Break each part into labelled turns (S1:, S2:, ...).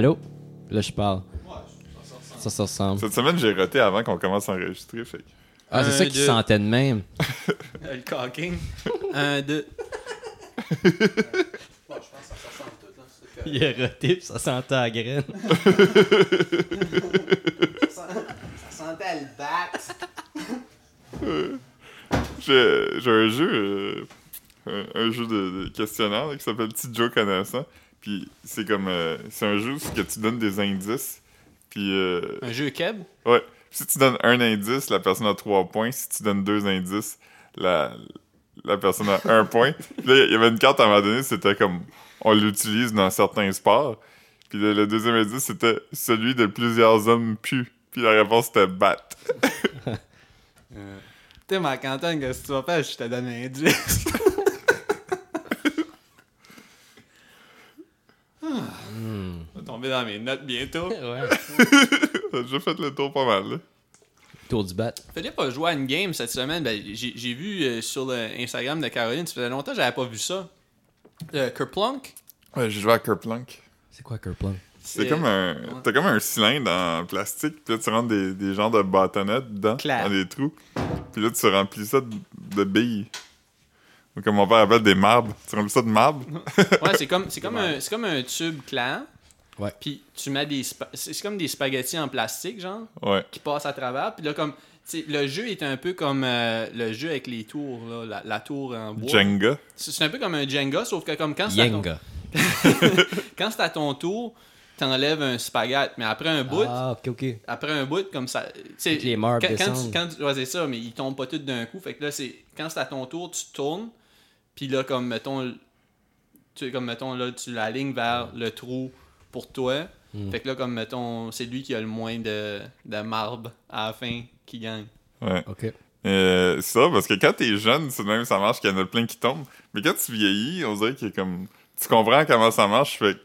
S1: Allô? Là, je parle. Ça, ça ressemble.
S2: Cette semaine, j'ai roté avant qu'on commence à enregistrer. Fait que-
S1: Ah, c'est ça qui sentait de même.
S3: Euh, Le cocking. Un, deux.
S1: Il est roté pis ça sentait la graine.
S3: Ça sentait le bat.
S2: J'ai j'ai un jeu, euh, un, un jeu de, de questionnaire là, qui s'appelle Petit Joe connaissant. Puis c'est comme, euh, c'est un jeu où que tu donnes des indices. Puis euh,
S3: Un jeu keb?
S2: ouais, si tu donnes un indice, la personne a trois points. Si tu donnes deux indices, la, la personne a un point. Puis là, il y avait une carte à un moment donné, c'était comme, on l'utilise dans certains sports. Puis le, le deuxième indice, c'était celui de plusieurs hommes pu. Puis la réponse c'était bat.
S3: Tu sais, Marc-Antoine, qu'est-ce que tu vas faire? Je te donne un indice?
S1: Hmm.
S3: Je vais tomber dans mes notes bientôt.
S1: Ouais.
S2: J'ai déjà fait le tour pas mal. Là.
S1: Tour du bat.
S3: Philippe a joué à une game cette semaine. Ben, j'ai vu euh, sur le Instagram de Caroline, ça faisait longtemps que j'avais pas vu ça. Euh, Kerplunk?
S2: Ouais, j'ai joué à Kerplunk.
S1: C'est quoi Kerplunk?
S2: C'est comme un. T'as comme un cylindre en plastique, puis là tu rentres des, des genres de bâtonnets dedans, dans des trous. Puis là tu remplis ça de, de billes. Ou comme mon père appelle des marbres. Tu remplis ça de marbre.
S3: Ouais, c'est comme, c'est comme, un, c'est comme un tube clair.
S1: Ouais.
S3: Puis tu mets des. spa- C'est comme des spaghettis en plastique, genre,
S2: Ouais.
S3: qui passent à travers. Puis là, comme. tu sais, le jeu est un peu comme euh, le jeu avec les tours, là, la, la tour en bois.
S2: Jenga.
S3: C'est un peu comme un Jenga, sauf que comme quand c'est à ton,
S1: Yenga.
S3: quand c'est à ton tour, t'enlèves un spaghette. Mais après un bout,
S1: Ah, ok, ok.
S3: après un bout, comme ça. tu sais,
S1: Toutes les
S3: quand, quand tu, quand tu- ouais, c'est ça, mais ils tombent pas tous d'un coup. Fait que là, c'est quand c'est à ton tour, tu tournes, puis là, comme mettons, tu comme mettons là, tu l'alignes vers le trou pour toi.
S1: Hmm.
S3: Fait que là, comme mettons, c'est lui qui a le moins de, de marbre à la fin qui gagne.
S2: Ouais.
S1: Ok.
S2: Euh, c'est ça, parce que quand t'es jeune, c'est même ça marche qu'il y en a plein qui tombent. Mais quand tu vieillis, on dirait a comme. Tu comprends comment ça marche, fait que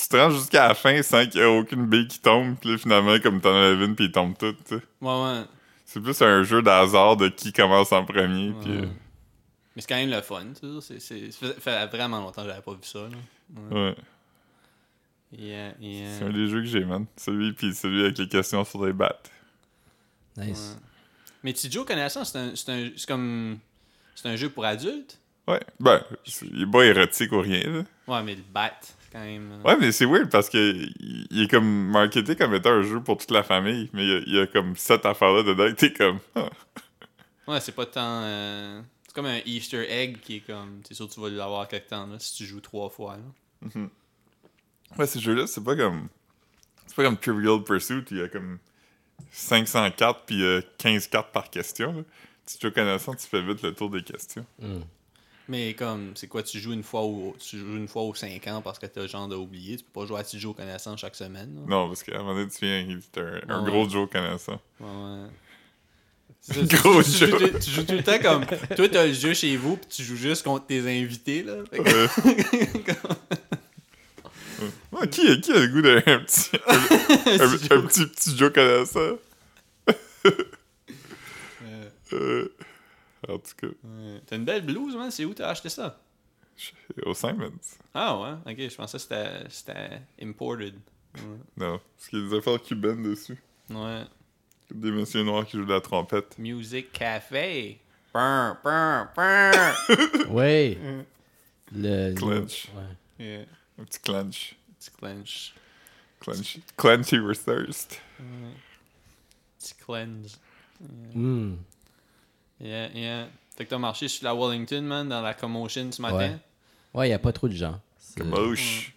S2: tu te rends jusqu'à la fin sans qu'il y ait aucune bille qui tombe, puis là, finalement, comme t'en enlèves une, puis ils tombent toutes, tu sais.
S3: Ouais, ouais.
S2: C'est plus un jeu d'hasard de qui commence en premier, puis. euh,
S3: Mais c'est quand même le fun, tu sais. c'est- c'est- Ça fait- fait vraiment longtemps que j'avais pas vu ça. Là.
S2: ouais.
S3: Yeah, yeah.
S2: C'est un des jeux que j'ai, man. Celui, puis celui avec les questions sur les battes.
S1: Nice.
S3: Ouais. Mais Tijo connaissant, c'est un, c'est un, c'est comme, c'est un jeu pour adultes?
S2: Ouais. Ben, c'est- il est pas érotique ou rien, là.
S3: Ouais, mais le bat, c'est quand même. euh,
S2: Ouais, mais c'est weird parce que il il est comme marketé comme étant un jeu pour toute la famille, mais il y a, il y a comme cette affaire-là dedans t'es comme. ah.
S3: Ouais, c'est pas tant. euh, C'est comme un Easter egg qui est comme. T'es sûr que tu vas l'avoir quelque temps là, si tu joues trois fois. Là.
S2: Ouais, ces jeux-là, c'est pas comme. C'est pas comme Trivial Pursuit, il y a comme 500 cartes puis euh, 15 cartes par question. Là. Si tu es connaissant, tu fais vite le tour des questions.
S1: Hmm.
S3: Mais comme, c'est quoi, tu joues une fois ou tu joues une fois aux 5 ans parce que t'as le genre d'oublié. Tu peux pas jouer à Tijo connaissant chaque semaine. là?
S2: Non, parce qu'à un moment donné, tu viens, c'est un, un
S3: Ouais.
S2: gros Joe connaissant.
S3: Ouais, ouais. Ça,
S2: Gros
S3: tu,
S2: jeu.
S3: tu joues- tu joues tout le temps comme. Toi, t'as le jeu chez vous, puis tu joues juste contre tes invités. là. Fait
S2: Ouais, qui, qui a le goût d'un petit, un, un- un petit, petit Joe connaissant? Euh, en tout cas,
S3: Ouais. T'as une belle blouse, man. C'est où t'as acheté ça?
S2: au Simons.
S3: Ah ouais, ok, je pensais que c'était- c'était imported.
S2: Non, parce qu'il y a des affaires cubaines dessus.
S3: Ouais.
S2: Des messieurs noirs qui jouent de la trompette.
S3: Music Café. Purr.
S1: Ouais. Le.
S2: Clench.
S1: Ouais.
S3: yeah.
S2: Un petit clench.
S3: Petit clench.
S2: Clench. Clench your thirst.
S3: Petit cleanse.
S1: Hmm.
S3: Yeah, yeah. Fait que t'as marché sur la Wellington, man, dans la commotion ce matin.
S1: Ouais, y a pas trop de gens.
S2: Moche.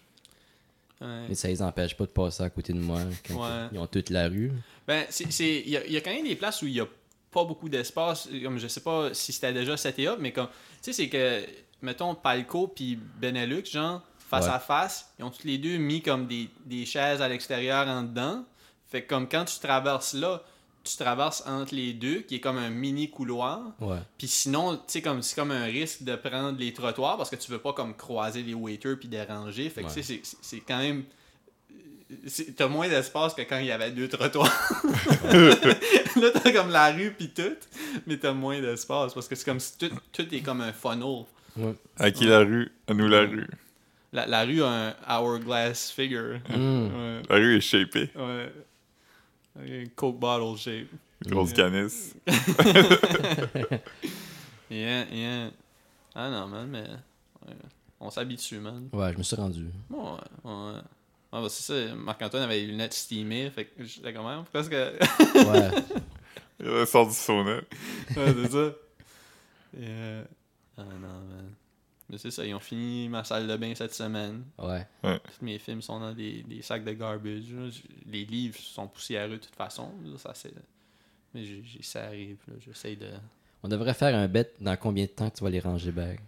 S3: Ouais.
S1: Mais ça les empêche pas de passer à côté de moi quand
S3: Ouais.
S1: ils ont toute la rue.
S3: Ben, c'est. Il y, a- il y a quand même des places où il y a pas beaucoup d'espace. Comme je sais pas si c'était déjà seté up, mais comme. Tu sais, c'est que. Mettons, Palco puis Benelux, genre, face
S1: Ouais.
S3: à face, ils ont tous les deux mis comme des, des chaises à l'extérieur en dedans. Fait que comme quand tu traverses là, tu traverses entre les deux, qui est comme un mini couloir.
S1: Ouais.
S3: Puis sinon, tu sais, comme c'est comme un risque de prendre les trottoirs parce que tu veux pas comme croiser les waiters puis déranger. Fait que
S1: Ouais.
S3: tu sais, c'est- c'est quand même. T'as moins d'espace que quand il y avait deux trottoirs. Là, t'as comme la rue puis tout, mais t'as moins d'espace parce que c'est comme si tout, tout est comme un funnel.
S1: Ouais.
S2: À qui la rue? À nous la rue.
S3: La, la rue a un hourglass figure. Ouais.
S2: La rue est shapée.
S3: Ouais. Un Coke bottle shape.
S2: Grosse canisse.
S3: Yeah, yeah. Ah non, man, mais. ouais. On s'habitue, man.
S4: Ouais, je me suis rendu.
S3: Ouais, ouais. Ouais, bah, c'est ça. Marc-Antoine avait les lunettes steamées. Fait que j'étais quand même presque.
S4: Ouais.
S2: Il ressort du sauna.
S3: ouais, c'est ça. Euh, Ah non, man. Mais c'est ça, ils ont fini ma salle de bain cette semaine.
S4: Ouais.
S3: Tous mes films sont dans des, des sacs de garbage. Les livres sont poussiéreux de toute façon. ça, c'est... Mais j'ai, ça arrive. là. J'essaye de.
S4: On devrait faire un bet dans combien de temps que tu vas les ranger back.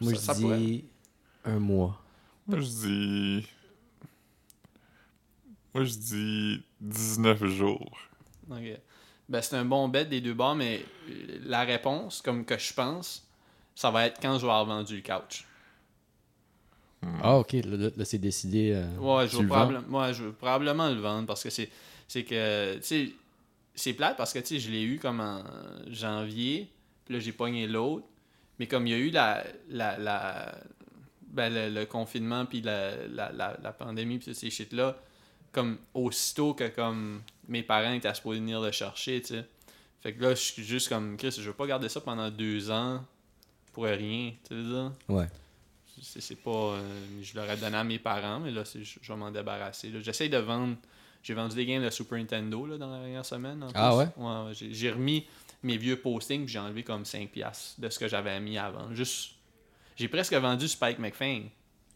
S4: Moi,
S3: Ça-
S4: je
S3: ça
S4: dis
S3: pourrait.
S4: un mois.
S2: Moi, je dis. Moi, je dis 19 jours.
S3: Ok. Ben, c'est un bon bet des deux bords, mais la réponse, comme que je pense, ça va être quand je vais avoir vendu le couch.
S4: Ah, ok. Là, c'est décidé. euh,
S3: Ouais, je vais, probable- ouais, je vais probablement le vendre parce que c'est c'est que, tu sais, c'est plate parce que, tu sais, je l'ai eu comme en janvier, puis là, j'ai pogné l'autre, mais comme il y a eu la, la, la ben, le, le confinement, puis la, la, la, pandémie, puis toutes ces shit-là, comme aussitôt que, comme, mes parents étaient supposés venir le chercher, tu sais. Fait que là, je suis juste comme, Chris, je veux pas garder ça pendant deux ans pour rien, tu sais, ça.
S4: Ouais.
S3: C'est c'est pas. euh, je l'aurais donné à mes parents, mais là, c'est- je, vais m'en débarrasser. là. J'essaye de vendre. J'ai vendu des games de Super Nintendo là, dans la dernière semaine. en
S4: Ah
S3: plus.
S4: ouais?
S3: ouais j'ai- remis mes vieux postings, puis j'ai enlevé comme 5$ de ce que j'avais mis avant. Juste. J'ai presque vendu Spike McFang.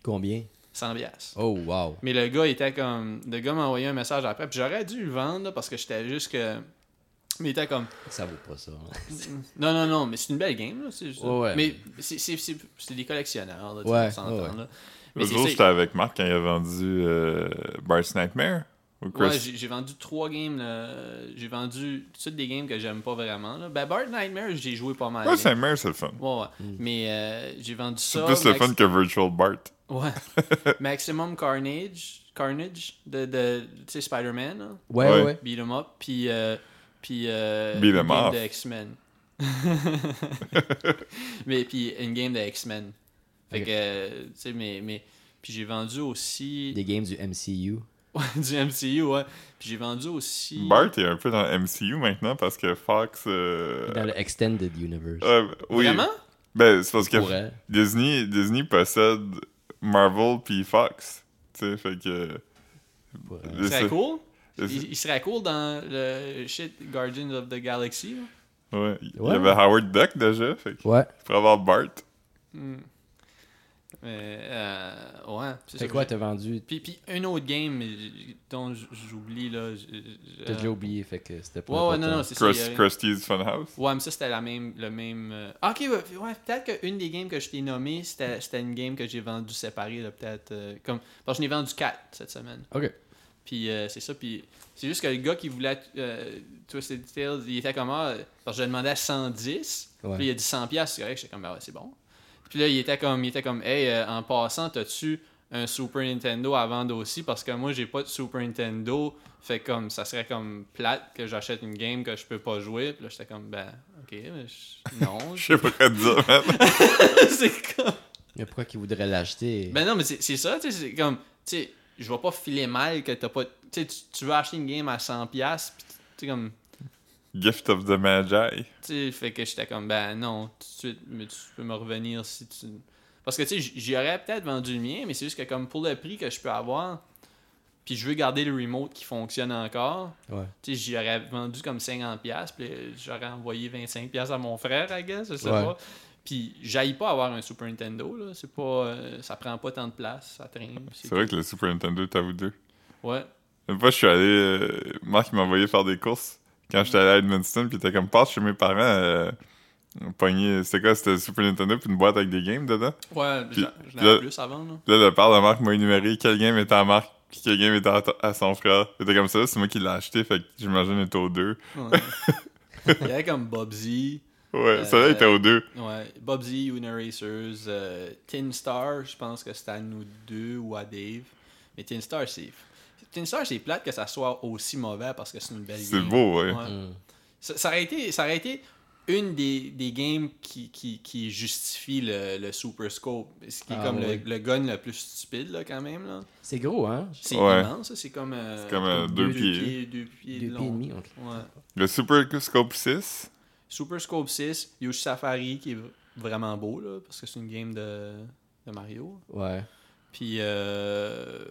S4: Combien?
S3: 100$.
S4: Oh, wow.
S3: Mais le gars était comme. Le gars m'a envoyé un message après, puis j'aurais dû le vendre là, parce que j'étais juste que. Mais il était comme.
S4: Ça vaut pas ça. hein.
S3: Non, non, non, mais c'est une belle game. Là, c'est juste-
S4: Ouais, ouais.
S3: Mais c'est- c'est c'est- c'est des collectionneurs. Là,
S4: Ouais,
S3: on s'entend,
S4: ouais, ouais.
S3: là. Mais c'est
S2: j'étais avec Marc quand il a vendu euh, Bart's Nightmare. Ou Chris?
S3: Ouais, j'ai vendu trois games. là. J'ai vendu toutes des games que j'aime pas vraiment. Là. Ben, Bart Nightmare, j'ai joué pas mal.
S2: Bart's Nightmare, c'est le fun.
S3: Ouais, ouais. Mais euh, j'ai vendu
S2: C'est
S3: ça.
S2: plus le fun que Virtual Bart.
S3: Ouais. Maximum Carnage. Carnage de, de tu sais, Spider-Man.
S4: Ouais.
S2: ouais.
S3: Beat 'em up. Puis. Euh, puis euh,
S2: Beat
S3: une game
S2: off.
S3: de X-Men. mais puis une game de X-Men. Fait que, euh, tu sais, mais, mais. Puis j'ai vendu aussi.
S4: Des games du MCU.
S3: Du MCU, ouais. Puis j'ai vendu aussi.
S2: Bart est un peu dans le MCU maintenant parce que Fox. euh,
S4: Dans le Extended Universe.
S2: euh, oui.
S3: Vraiment?
S2: Ben, c'est parce que
S4: Pourrait.
S2: Disney, Disney possède Marvel puis Fox. Tu sais, fait que. C'est-
S3: cool? Il, il serait cool dans le shit Guardians of the Galaxy. là.
S2: Ouais. Il y avait Howard Duck déjà, fait
S4: Ouais.
S2: pourrait avoir Bart.
S3: Hmm. Mais, euh, ouais. c'est
S4: quoi,
S3: que
S4: t'as vendu?
S3: Puis, puis un autre game dont j'oublie là. j-
S4: T'as
S3: euh,
S4: déjà oublié, fait que c'était pas.
S3: Ouais, ouais, non, non, c'est ça. il
S2: Krusty's Funhouse.
S3: Ouais, mais ça, c'était la même, le même. euh, Ah, ok, ouais, ouais, peut-être qu'une des games que je t'ai nommé, c'était c'était une game que j'ai vendue séparée, là, peut-être. euh, comme... Parce que je n'ai vendu 4 cette semaine.
S4: Ok.
S3: Puis euh, c'est ça, puis c'est juste que le gars qui voulait euh, Twisted Tales, il était comme, ah, parce que je demandais à 110,
S4: Ouais.
S3: puis il a dit 100 pièces, c'est correct, j'étais comme, ben ouais, c'est bon. Puis là, il était comme, il était comme, hey, euh, en passant, t'as-tu un Super Nintendo à vendre aussi? Parce que moi, j'ai pas de Super Nintendo, fait comme, ça serait comme plate que j'achète une game que je peux pas jouer. Puis là, j'étais comme, ben, ok, mais je- non.
S2: Je sais pas quoi te dire,
S3: c'est comme...
S4: Mais pourquoi qu'il voudrait l'acheter?
S3: Ben non, mais c'est c'est ça, tu sais, c'est comme, tu sais, je vais pas filer mal que t'as pas, tu sais, tu- tu veux acheter une game à 100$, pis tu comme,
S2: Gift of the Magi.
S3: tu sais, fait que j'étais comme, ben non, tout de suite, mais tu peux me revenir si tu... Parce que, tu sais, j- j'y aurais peut-être vendu le mien, mais c'est juste que comme pour le prix que je peux avoir, puis je veux garder le remote qui fonctionne encore,
S4: Ouais.
S3: tu sais, j'y aurais vendu comme 50$, puis j'aurais envoyé 25$ à mon frère, I guess, je sais
S4: Ouais.
S3: pas. Puis j'aille pas avoir un Super Nintendo, là, c'est pas... euh, ça prend pas tant de place, ça traîne.
S2: C'est vrai que le Super Nintendo à vous deux.
S3: Ouais.
S2: Une fois, je suis allé. euh, Marc m'a envoyé faire des courses quand j'étais allé à Edmundston, puis était comme passe chez mes parents. Euh, pogné, c'était quoi C'était Super Nintendo, puis une boîte avec des games dedans.
S3: Ouais,
S2: Puis-
S3: j'en avais plus avant, là.
S2: Là, le père de Marc m'a énuméré quel game était à Marc, puis quel game était à, à son frère. C'était comme ça, c'est moi qui l'ai acheté, fait que j'imagine était aux deux.
S3: Ouais. Il y avait comme Bubsy.
S2: Ouais, ça là, il était aux deux.
S3: Ouais, Bubsy, Una Racers, euh, Tin Star, je pense que c'était à nous deux ou à Dave. Mais Tin Star, c'est. Tin Star, c'est plate que ça soit aussi mauvais parce que c'est une belle
S2: C'est
S3: game.
S2: beau, ouais.
S4: Mm.
S3: Ça, ça aurait été, ça aurait été une des, des games qui, qui, qui justifie le, le Super Scope. Ce qui est
S4: Ah,
S3: comme le, le gun le plus stupide, là, quand même. Là.
S4: C'est gros, hein?
S3: C'est
S2: Ouais.
S3: immense, ça. C'est comme, euh,
S2: C'est comme, euh, deux pieds.
S3: Deux pieds,
S4: Deux
S3: de
S4: pieds et
S3: long.
S4: demi.
S3: Ouais.
S2: Le Super Scope 6.
S3: Super Scope 6, Yoshi Safari qui est vraiment beau, là, parce que c'est une game de, de Mario.
S4: Ouais.
S3: Puis, euh,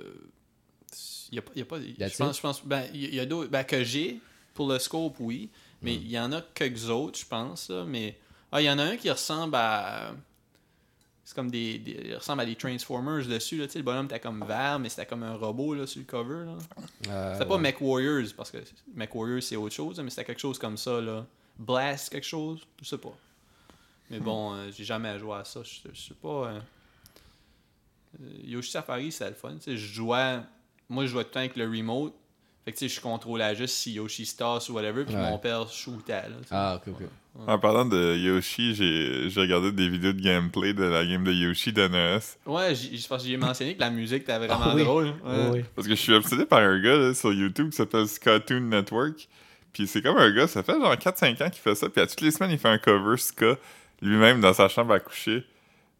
S3: il y a, pas- y a pas. Je pense, je pense. Ben, il y a d'autres. Ben, que j'ai, pour le scope, oui. Mais il y en a quelques autres, je pense. là, mais. Ah, il y en a un qui ressemble à. C'est comme des, des- Il ressemble à des Transformers dessus. Là, tu sais, le bonhomme était comme vert, mais c'était comme un robot là, sur le cover. Là.
S4: Euh,
S3: C'était pas
S4: ouais.
S3: Mech Warriors, parce que Mech Warriors c'est autre chose, mais c'était quelque chose comme ça. Là. Blast, quelque chose, je sais pas. Mais bon, euh, j'ai jamais joué à ça. Je je sais pas. euh, euh, Yoshi Safari, c'était le fun. Tu sais, je jouais. Moi, je jouais tout le temps avec le remote. Fait que tu sais, je contrôlais juste si Yoshi se tasse ou whatever, puis
S4: Ouais.
S3: mon père shootait. Là.
S4: Ah, ok, ok.
S2: En parlant de Yoshi, j'ai j'ai regardé des vidéos de gameplay de la game de Yoshi de NES.
S3: Ouais, j'ai- je pense que j'ai mentionné que la musique était vraiment
S4: Ah oui.
S3: drôle. Ouais.
S4: Ouais, ouais.
S2: Parce que je suis obsédé par un gars là, sur YouTube qui s'appelle Scatoon Network. Puis c'est comme un gars, ça fait genre 4-5 ans qu'il fait ça. Puis à toutes les semaines, il fait un cover ska lui-même dans sa chambre à coucher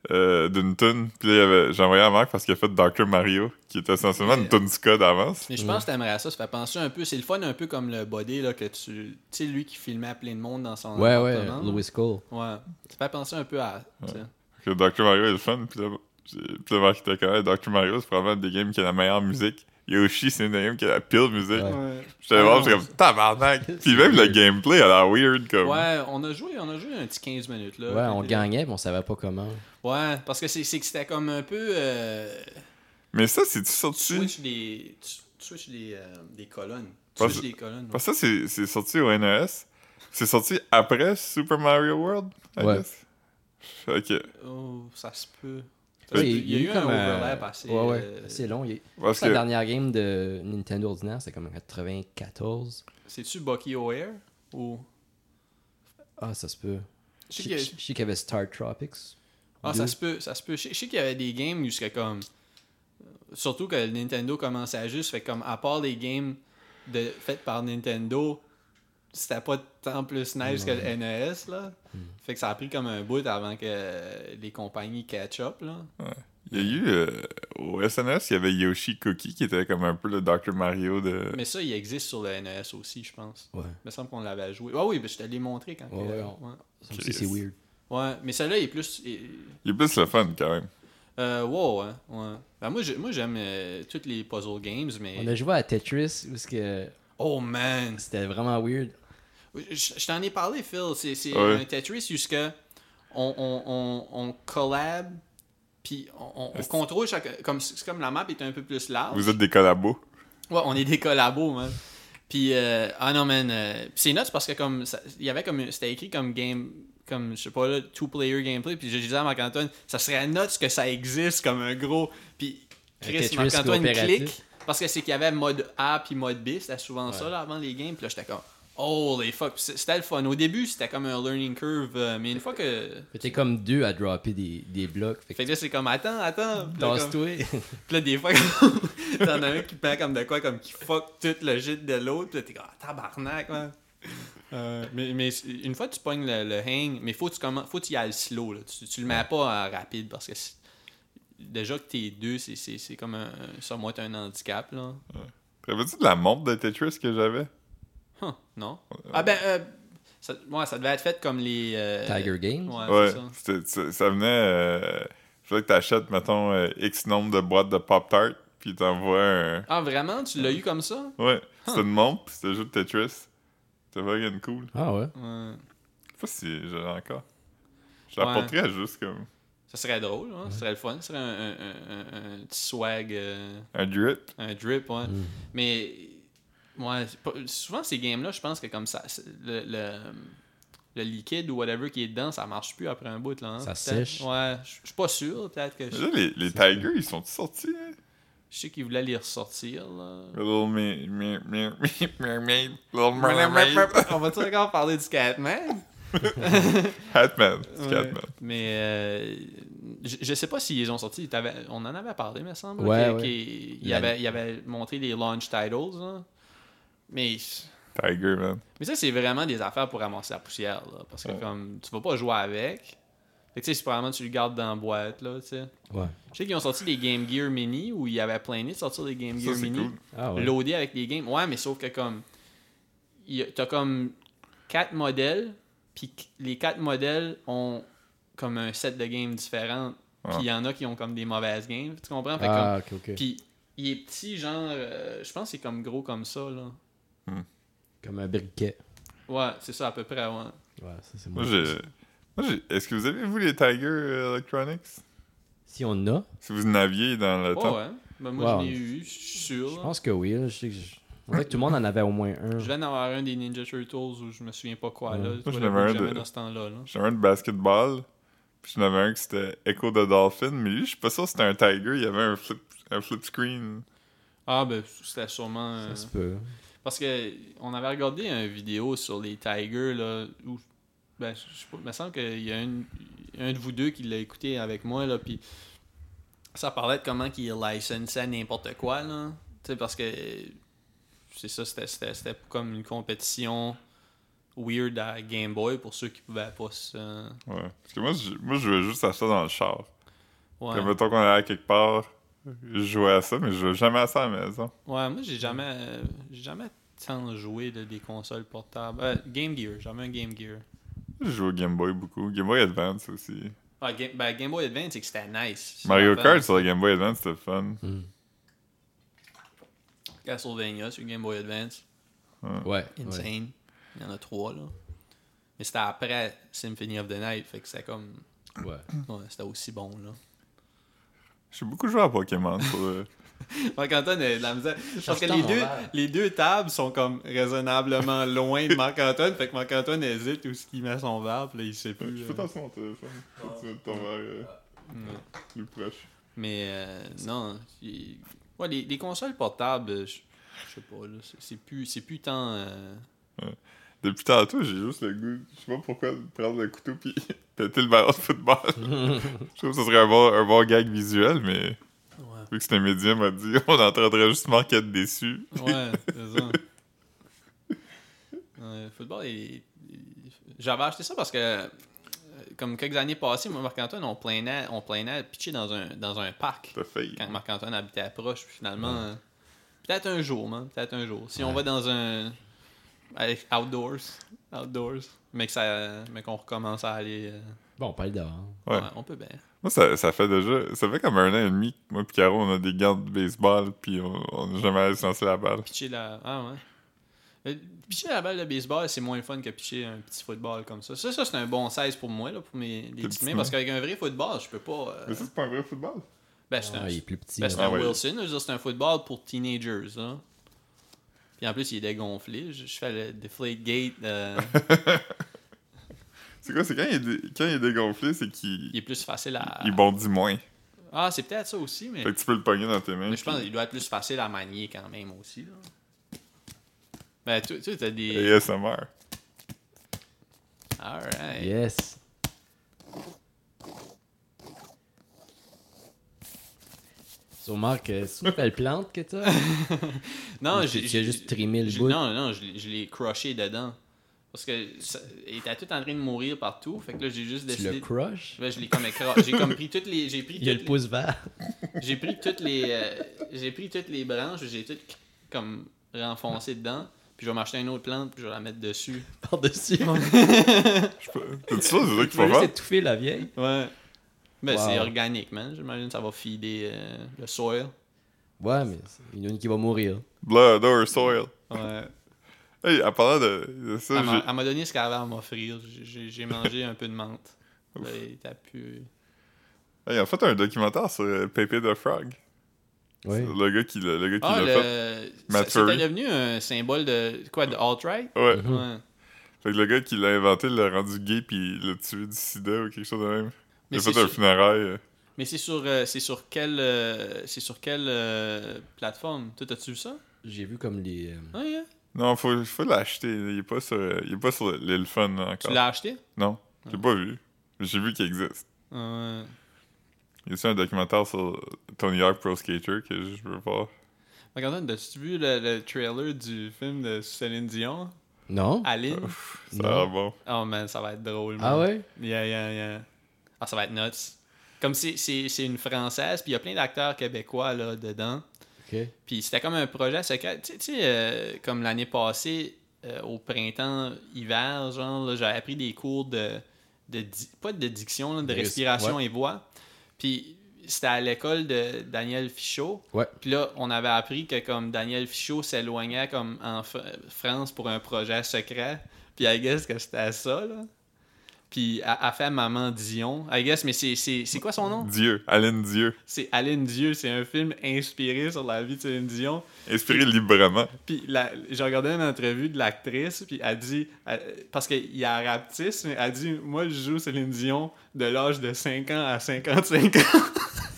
S2: euh, d'une tune. Puis j'ai envoyé à Marc parce qu'il a fait Dr. Mario, qui était essentiellement une
S3: Ouais.
S2: tune ska d'avance.
S3: Mais je pense que t'aimerais ça, ça fait penser un peu, c'est le fun un peu comme le body là que tu, tu sais lui qui filmait à plein de monde dans son
S4: Ouais, ouais. Louis Cole.
S3: Ouais, ça fait penser un peu à.
S2: Que Dr. Mario est le fun. Puis là, puis là Marc était quand même Dr. Mario, c'est probablement des games qui a la meilleure musique. Yoshi, c'est une qui a la pire musique.
S4: Ouais.
S2: J'étais
S3: Ah
S2: voir,
S3: non,
S2: j'étais comme tabarnak. Puis même le gameplay a l'air weird comme.
S3: Ouais, on a joué, on a joué un petit 15 minutes là.
S4: Ouais, on
S3: Puis,
S4: gagnait, mais on savait pas comment.
S3: Ouais, parce que c'est c'est que c'était comme un peu euh,
S2: Mais ça, c'est-tu
S3: tu
S2: sorti?
S3: switches des tu, tu switches des, euh, des colonnes. Tu
S2: Parce-
S3: switches des colonnes.
S2: Parce que ça, c'est- c'est sorti au NES. C'est sorti après Super Mario World, I
S4: Ouais.
S2: guess? Ok.
S3: Oh, ça se peut. Il y a eu un
S4: comme, euh,
S3: overlap assez
S4: Ouais, ouais,
S3: euh,
S4: assez long. Il
S2: Parce
S4: La
S2: que.
S4: dernière game de Nintendo ordinaire, c'est comme en 94.
S3: C'est-tu Bucky O'Hare ou?
S4: Ah, ça se peut.
S3: Je sais qu'il y
S4: avait Star Tropics.
S3: Ah,
S4: Deux.
S3: ça se peut, ça se peut. Je sais je sais qu'il y avait des games où c'était comme. Surtout que Nintendo commençait à juste, fait comme, à part les games de, faites par Nintendo, c'était pas tant plus nice que le NES, là.
S4: Hmm.
S3: Fait que ça a pris comme un bout avant que les compagnies catch up, là.
S2: Il y a eu. euh, au SNS, il y avait Yoshi Cookie qui était comme un peu le Dr. Mario de.
S3: Mais ça, il existe sur le NES aussi, je pense.
S4: Ouais.
S3: Il me semble qu'on l'avait joué. Ouais, oui, ben, je te l'ai montré quand
S4: Ouais,
S3: que-
S4: ouais,
S3: ouais.
S4: Ça aussi, c'est weird.
S3: Ouais, mais celle-là, il est plus. il-
S2: Il est plus le fun quand même.
S3: Euh, ouais, ouais, ouais. Ben, moi, j'aime euh, toutes les puzzle games, mais.
S4: On a joué à Tetris, parce que
S3: Oh man!
S4: c'était vraiment weird.
S3: Je, je t'en ai parlé, Phil. C'est c'est
S2: Ouais.
S3: un Tetris jusqu'à on, on, on, on collab, puis on, on- on
S2: Est-ce-
S3: contrôle chaque. Comme, c'est comme la map est un peu plus large.
S2: Vous êtes des collabos.
S3: Ouais, on est des collabos, man. Puis, euh, ah non, man. euh, c'est nuts parce que comme. ça- Il y avait comme. C'était écrit comme game. Comme, je sais pas, là, two-player gameplay. Puis j'ai dit à Marc-Antoine, ça serait nuts que ça existe comme un gros. Puis Chris, Marc-Antoine
S4: coopératif.
S3: clique. Parce que c'est qu'il y avait mode A puis mode B. C'était souvent ça, là, avant les games. Puis là, j'étais comme. Holy fuck. C'était le fun. Au début, c'était comme un learning curve. euh, mais une fois que.
S4: T'es comme deux à dropper des, des blocs. Fait
S3: Fait
S4: que
S3: là, c'est comme, attends, attends. Là, comme-
S4: tasse-toi.
S3: puis là, des fois, t'en as un qui prend comme de quoi, comme qui fuck tout le shit de l'autre. Puis là, t'es comme, ah, tabarnak, man. Euh, mais, mais une fois que tu pognes le, le hang, mais faut que tu, faut que tu y ailles slow. Là. Tu, tu le mets pas en rapide parce que c'est- déjà que t'es deux, c'est, c'est, c'est comme un, ça, moi, t'as un handicap. Là.
S2: T'avais-tu de la montre de Tetris que j'avais?
S3: Huh, non? Ah ben, euh, ça, ouais, ça devait être fait comme les. euh,
S4: Tiger Games?
S3: Ouais,
S2: Ouais,
S3: c'est ça.
S2: ça, ça venait. Euh, fallait que t'achètes, mettons, euh, X nombre de boîtes de Pop-Tart, puis t'envoies un.
S3: Ah, vraiment? Tu l'as eu comme ça?
S2: Ouais, c'était une montre, puis c'était juste Tetris. C'était vraiment cool.
S4: Ah ouais.
S3: Ouais.
S2: Je sais pas si j'ai encore. Je la
S3: Ouais.
S2: porterais juste comme
S3: Ça serait drôle, hein? ça serait le fun. Ça serait un, un- un- un- petit swag. euh,
S2: un drip.
S3: Un drip, ouais.
S4: Mm.
S3: Mais ouais, souvent ces games-là, je pense que comme ça, le, le, le liquide ou whatever qui est dedans, ça marche plus après un bout. Là, hein.
S4: Ça sèche.
S3: Ouais, je suis pas sûr. Peut-être que.
S2: Mais
S3: Je,
S2: là, les, les Tigers, ils sont sortis, hein?
S3: je sais qu'ils voulaient les ressortir. Là.
S2: Little me, me, me, me, mermaid. Little mermaid.
S3: On va-tu encore parler du Catman?
S2: Hatman. C'est
S3: Ouais.
S2: Catman.
S3: Mais euh, je, je sais pas s'ils les ont sortis. T'avais- On en avait parlé, me semble.
S4: Ouais, ouais.
S3: Il, avait, il avait montré les launch titles. là. Mais.
S2: Tiger, man.
S3: Mais ça, c'est vraiment des affaires pour ramasser la poussière, là. Parce que,
S2: Ouais.
S3: comme, tu vas pas jouer avec. Fait que, tu sais, c'est probablement tu le gardes dans la boîte, là, tu sais.
S4: Ouais.
S3: Je sais qu'ils ont sorti des Game Gear Mini où il y avait plein de sortir des Game
S2: Ça,
S3: Gear Mini.
S2: cool.
S4: Ah ouais.
S3: Loadés avec des games. Ouais, mais sauf que, comme, t'as comme quatre modèles, puis les quatre modèles ont comme un set de games différents. Puis
S2: Ouais.
S3: il y en a qui ont comme des mauvaises games, tu comprends? Fait
S4: Ah, ok, ok.
S3: comme- puis il est petit, genre, euh, je pense que c'est comme gros comme ça, là.
S4: Comme un briquet.
S3: Ouais, c'est ça à peu près, ouais.
S4: Ouais, ça c'est
S2: Moi,
S4: moi.
S2: j'ai. Moi, j'ai. Est-ce que vous avez vu les Tiger euh, Electronics?
S4: Si on a,
S2: Si vous naviez dans le
S3: Ouais,
S2: temps.
S3: ouais. Ben, moi,
S4: Wow.
S3: je l'ai eu, je suis sûr.
S4: je pense que oui. là. Je sais que je- On dirait que tout le monde en avait au moins un.
S3: Je viens d'avoir un des Ninja Turtles où je me souviens pas quoi,
S4: Ouais.
S3: là.
S4: Moi,
S2: j'en avais un de-
S3: dans ce temps-là, là.
S2: J'en avais un de basketball. Puis j'en avais un qui c'était Echo the Dolphin. Mais lui, je suis pas sûr que c'était un Tiger. Il y avait un flip, un flip screen.
S3: Ah, ben, c'était sûrement... euh,
S4: Ça se peut.
S3: Parce que on avait regardé une vidéo sur les Tigers, là, où... Ben, je sais pas, il me semble qu'il y a un, un de vous deux qui l'a écouté avec moi, là, puis ça parlait de comment qu'il licençait n'importe quoi, là. Tu sais, parce que... C'est ça, c'était- c'était c'était comme une compétition weird à Game Boy pour ceux qui pouvaient pas se...
S2: Ouais. Parce que moi, je, moi, je jouais juste à ça dans le char.
S3: Ouais.
S2: Puis, mettons qu'on allait à quelque part, je jouais à ça, mais je jouais jamais à ça à la maison.
S3: Ouais, moi j'ai jamais euh, j'ai jamais tant joué de des consoles portables. Euh, Game Gear, j'avais un Game Gear.
S2: Je jouais au Game Boy beaucoup. Game Boy Advance aussi.
S3: Ah, Game, ben, Game Boy Advance, c'est que c'était nice.
S2: Mario Kart sur le Game Boy Advance, c'était fun.
S4: Hmm.
S3: Castlevania sur Game Boy Advance.
S4: Ouais. ouais.
S3: Insane. Il y en a trois, là. Mais c'était après Symphony of the Night, fait que c'était comme.
S4: Ouais.
S3: Ouais, c'était aussi bon, là.
S2: J'ai beaucoup joué à Pokémon. Pour, euh,
S3: Marc-Antoine a de la misère. Parce que les deux, les deux tables sont comme raisonnablement loin de Marc-Antoine, fait que Marc-Antoine hésite où est-ce qu'il met son verre, puis là, il sait plus.
S2: Je
S3: euh.
S2: fais attention à mon téléphone. Tu mets ton verre euh, plus proche.
S3: Mais euh, non, il- ouais, les, les consoles portables, je je sais pas, là, c'est- c'est plus, c'est plus tant. euh,
S2: Depuis tantôt, j'ai juste le goût, je sais pas pourquoi, de prendre le couteau puis péter le ballon de football. je trouve que ce serait un bon, un bon gag visuel, mais
S3: Ouais,
S2: vu que c'est un médium, m'a dit on entendrait justement qu'être déçu.
S3: ouais c'est ça. Ouais, le football, il- il- j'avais acheté ça parce que, euh, comme quelques années passées, moi, Marc-Antoine, on planait, on planait pitcher dans un, dans un parc. Quand Marc-Antoine habitait proche, puis finalement, euh, peut-être un jour, man, peut-être un jour. Si on va dans un. avec outdoors, outdoors, mais que ça, mais qu'on recommence à aller. euh,
S4: Bon, on parle dehors.
S2: Ouais.
S3: ouais, on peut bien.
S2: Moi, ça, ça fait déjà, ça fait comme un an et demi que moi et Caro, on a des gants de baseball puis on n'a jamais allé se lancer la balle.
S3: Pitcher la. Ah ouais. Euh, Pitcher la balle de baseball, c'est moins fun que pitcher un petit football comme ça. Ça, ça c'est un bon 16 pour moi, là, pour mes les petites mains, parce qu'avec un vrai football, je peux pas. euh,
S2: Mais ça, c'est pas un vrai football.
S3: ben, c'est un,
S4: Ah, il est plus petit.
S3: ben, c'est un
S2: Ah ouais.
S3: Wilson, c'est un football pour teenagers. Là. Puis en plus, il est dégonflé. Je, je fais le deflate gate. euh,
S2: C'est quoi, c'est quand il est, dé- quand il est dégonflé, c'est qu'il
S3: il est plus facile à.
S2: il bondit moins.
S3: Ah, c'est peut-être ça aussi, mais,
S2: Fait que tu peux le pogner dans tes mains.
S3: mais je pense qu'il doit être plus facile à manier quand même aussi. Là. Ben, tu tu sais, t'as des.
S2: ASMR.
S3: Alright.
S4: Yes. So, Marc, euh, c'est une belle plante que t'as?
S3: Non, j'ai
S4: tu- as juste trimé le bout?
S3: Non, non, je, l'ai- je l'ai crushé dedans. Parce que ça, il était tout en train de mourir partout. Fait que là, j'ai juste
S4: Tu le
S3: décidé.
S4: crush?
S3: Ouais, je l'ai comme J'ai comme pris toutes les. J'ai pris
S4: Il y a le
S3: les-
S4: pouce vert.
S3: J'ai pris toutes les. euh, j'ai pris toutes les branches, j'ai toutes comme renfoncé dedans. Puis je vais m'acheter une autre plante, puis je vais la mettre dessus.
S4: Par-dessus.
S2: T'es sûr, c'est ça qu'il
S4: Tu vas
S2: faut
S4: juste
S2: faire?
S4: étouffer la vieille?
S3: Ouais. Ben,
S4: Wow.
S3: c'est organique, man. J'imagine que ça va feeder euh, le soil.
S4: Ouais, mais c'est- il y en a une qui va mourir.
S2: Blood or soil.
S3: Ouais.
S2: Hey, en parlant de, de ça,
S3: Elle m'a
S2: j'ai.
S3: elle m'a donné ce qu'elle avait à m'offrir. J'ai- mangé un peu de menthe. Là, était plus.
S2: Hey, en fait, un documentaire sur euh, Pepe the Frog.
S4: Oui.
S2: Le gars qui l'a le gars qui
S3: Ah,
S2: l'a fait.
S3: le.
S2: Matt
S3: C'était
S2: Fury.
S3: devenu un symbole de. Quoi, de alt-right?
S2: Ouais.
S4: Mhm.
S3: Ouais.
S2: Fait que le gars qui l'a inventé l'a rendu gay puis il l'a tué du sida ou quelque chose de même.
S3: Mais
S2: il a
S3: c'est
S2: fait un
S3: sûr-
S2: funérail. euh.
S3: Mais c'est sur, euh, c'est sur quelle, euh, c'est sur quelle euh, plateforme? Toi, t'as-tu vu ça?
S4: J'ai vu comme les. euh,
S3: Ah, yeah.
S2: Non, faut, faut l'acheter. Il est pas sur, euh, il est pas sur l'île Fun là,
S3: Tu
S2: encore.
S3: l'as acheté?
S2: Non, j'ai pas vu. J'ai vu qu'il existe.
S3: Ah,
S2: Il y a aussi un documentaire sur Tony Hawk Pro Skater que je veux voir.
S3: Regarde, as-tu vu le, le trailer du film de Céline Dion?
S4: Non?
S3: Aline?
S2: Ça va bon.
S3: Oh man, ça va être drôle.
S4: Ah ouais?
S3: Yeah, yeah, yeah. Ah, ça va être nuts. Comme c'est, c'est, c'est une française, puis il y a plein d'acteurs québécois là, dedans.
S4: Ok.
S3: Puis c'était comme un projet secret. Tu sais- euh, comme l'année passée, euh, au printemps, hiver, genre, j'avais appris des cours de, de pas de diction, là, de
S4: De res-
S3: respiration
S4: ouais.
S3: et voix. Puis c'était à l'école de Daniel Fichot.
S4: Ouais.
S3: Puis là, on avait appris que comme Daniel Fichot s'éloignait comme en France pour un projet secret. Puis I guess que c'était ça, là. Puis elle a fait Maman Dion. I guess, mais c'est, c'est, c'est quoi son nom?
S2: Dieu, Aline Dieu.
S3: C'est Aline Dieu. C'est un film inspiré sur la vie de Céline Dion.
S2: Inspiré librement.
S3: Puis la- j'ai regardé une entrevue de l'actrice, puis elle dit, elle- parce qu'il y a raptis, mais elle dit Moi, je joue Céline Dion de l'âge de 5 ans à 55 ans.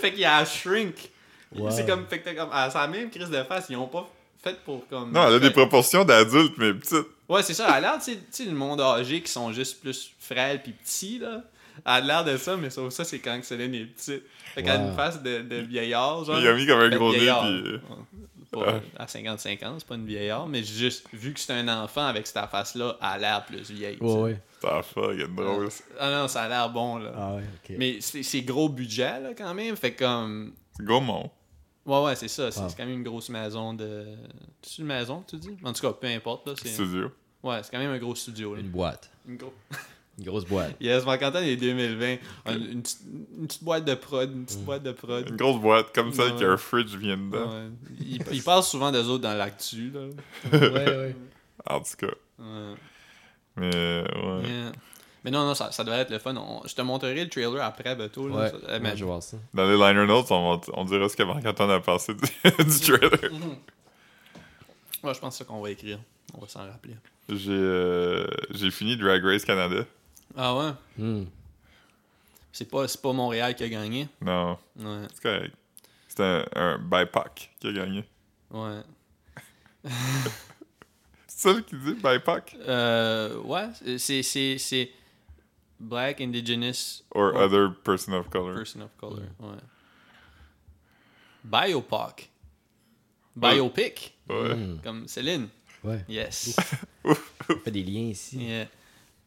S3: fait qu'il y a un shrink.
S4: Wow.
S3: C'est comme, fait que t'as comme, à sa même crise de face, ils ont pas fait pour comme.
S2: Non, elle a des proportions d'adulte, mais petites.
S3: Ouais, c'est ça. Elle a l'air, tu sais- le monde âgé qui sont juste plus frêles puis petits, là. Elle a l'air de ça, mais sauf ça, c'est quand que Céline est petite. Fait qu'elle a
S4: Wow.
S3: une face de, de vieillard, genre.
S2: Il a mis comme un gros nez, puis... euh,
S3: Pas à 55 ans, c'est pas une vieillard, mais juste vu que c'est un enfant avec cette face-là, elle a l'air plus vieille.
S4: Ouais, ouais.
S2: Ça fuck, c'est drôle.
S3: Ah non, ça a l'air bon, là.
S4: Ah ouais, ok.
S3: Mais c'est c'est gros budget, là, quand même. Fait comme.
S2: C'est Gaumont.
S3: Ouais, ouais, c'est ça. C'est
S4: Ah.
S3: c'est quand même une grosse maison de. C'est une maison, tu dis? En tout cas, peu importe, là. c'est-
S2: Studio.
S3: Ouais, c'est quand même un gros studio, là.
S4: Une boîte.
S3: Une gros-
S4: Une grosse boîte.
S3: Yes, Marc-Antoine est 2020. Une, une petite- une petite boîte de prod, une petite boîte de prod.
S2: Une grosse boîte, comme celle
S3: Ouais.
S2: qu'un fridge vient dedans.
S3: Ouais. Il, il parle souvent des autres dans l'actu, là.
S4: ouais, ouais.
S2: En tout cas.
S3: Ouais.
S2: Mais, ouais.
S3: Yeah. Mais non, non, ça, ça devrait être le fun. On- je te montrerai le trailer après, Beto. Là.
S4: Ouais,
S3: Ça-
S4: ouais,
S3: mais-
S2: Mm.
S4: je vais voir ça.
S2: Dans les liner notes, on, on dira ce que Marc-Antoine a pensé du, du trailer.
S3: Ouais, je pense que c'est ça qu'on va écrire. On va s'en rappeler.
S2: J'ai euh, j'ai fini Drag Race Canada.
S3: Ah ouais?
S4: Hmm.
S3: C'est pas, c'est pas Montréal qui a gagné?
S2: Non,
S3: Ouais,
S2: c'est correct. C'était un, un BIPOC qui a gagné.
S3: ouais.
S2: C'est ça qui dit BIPOC?
S3: Euh, ouais, c'est, c'est, c'est Black Indigenous
S2: Or
S3: Oh.
S2: other person of color.
S3: Person of Color. Ouais. Biopic. Biopic.
S2: Ouais.
S4: Hmm.
S3: Comme Céline.
S4: Ouais.
S3: Yes.
S4: On fait des liens ici.
S3: Yeah.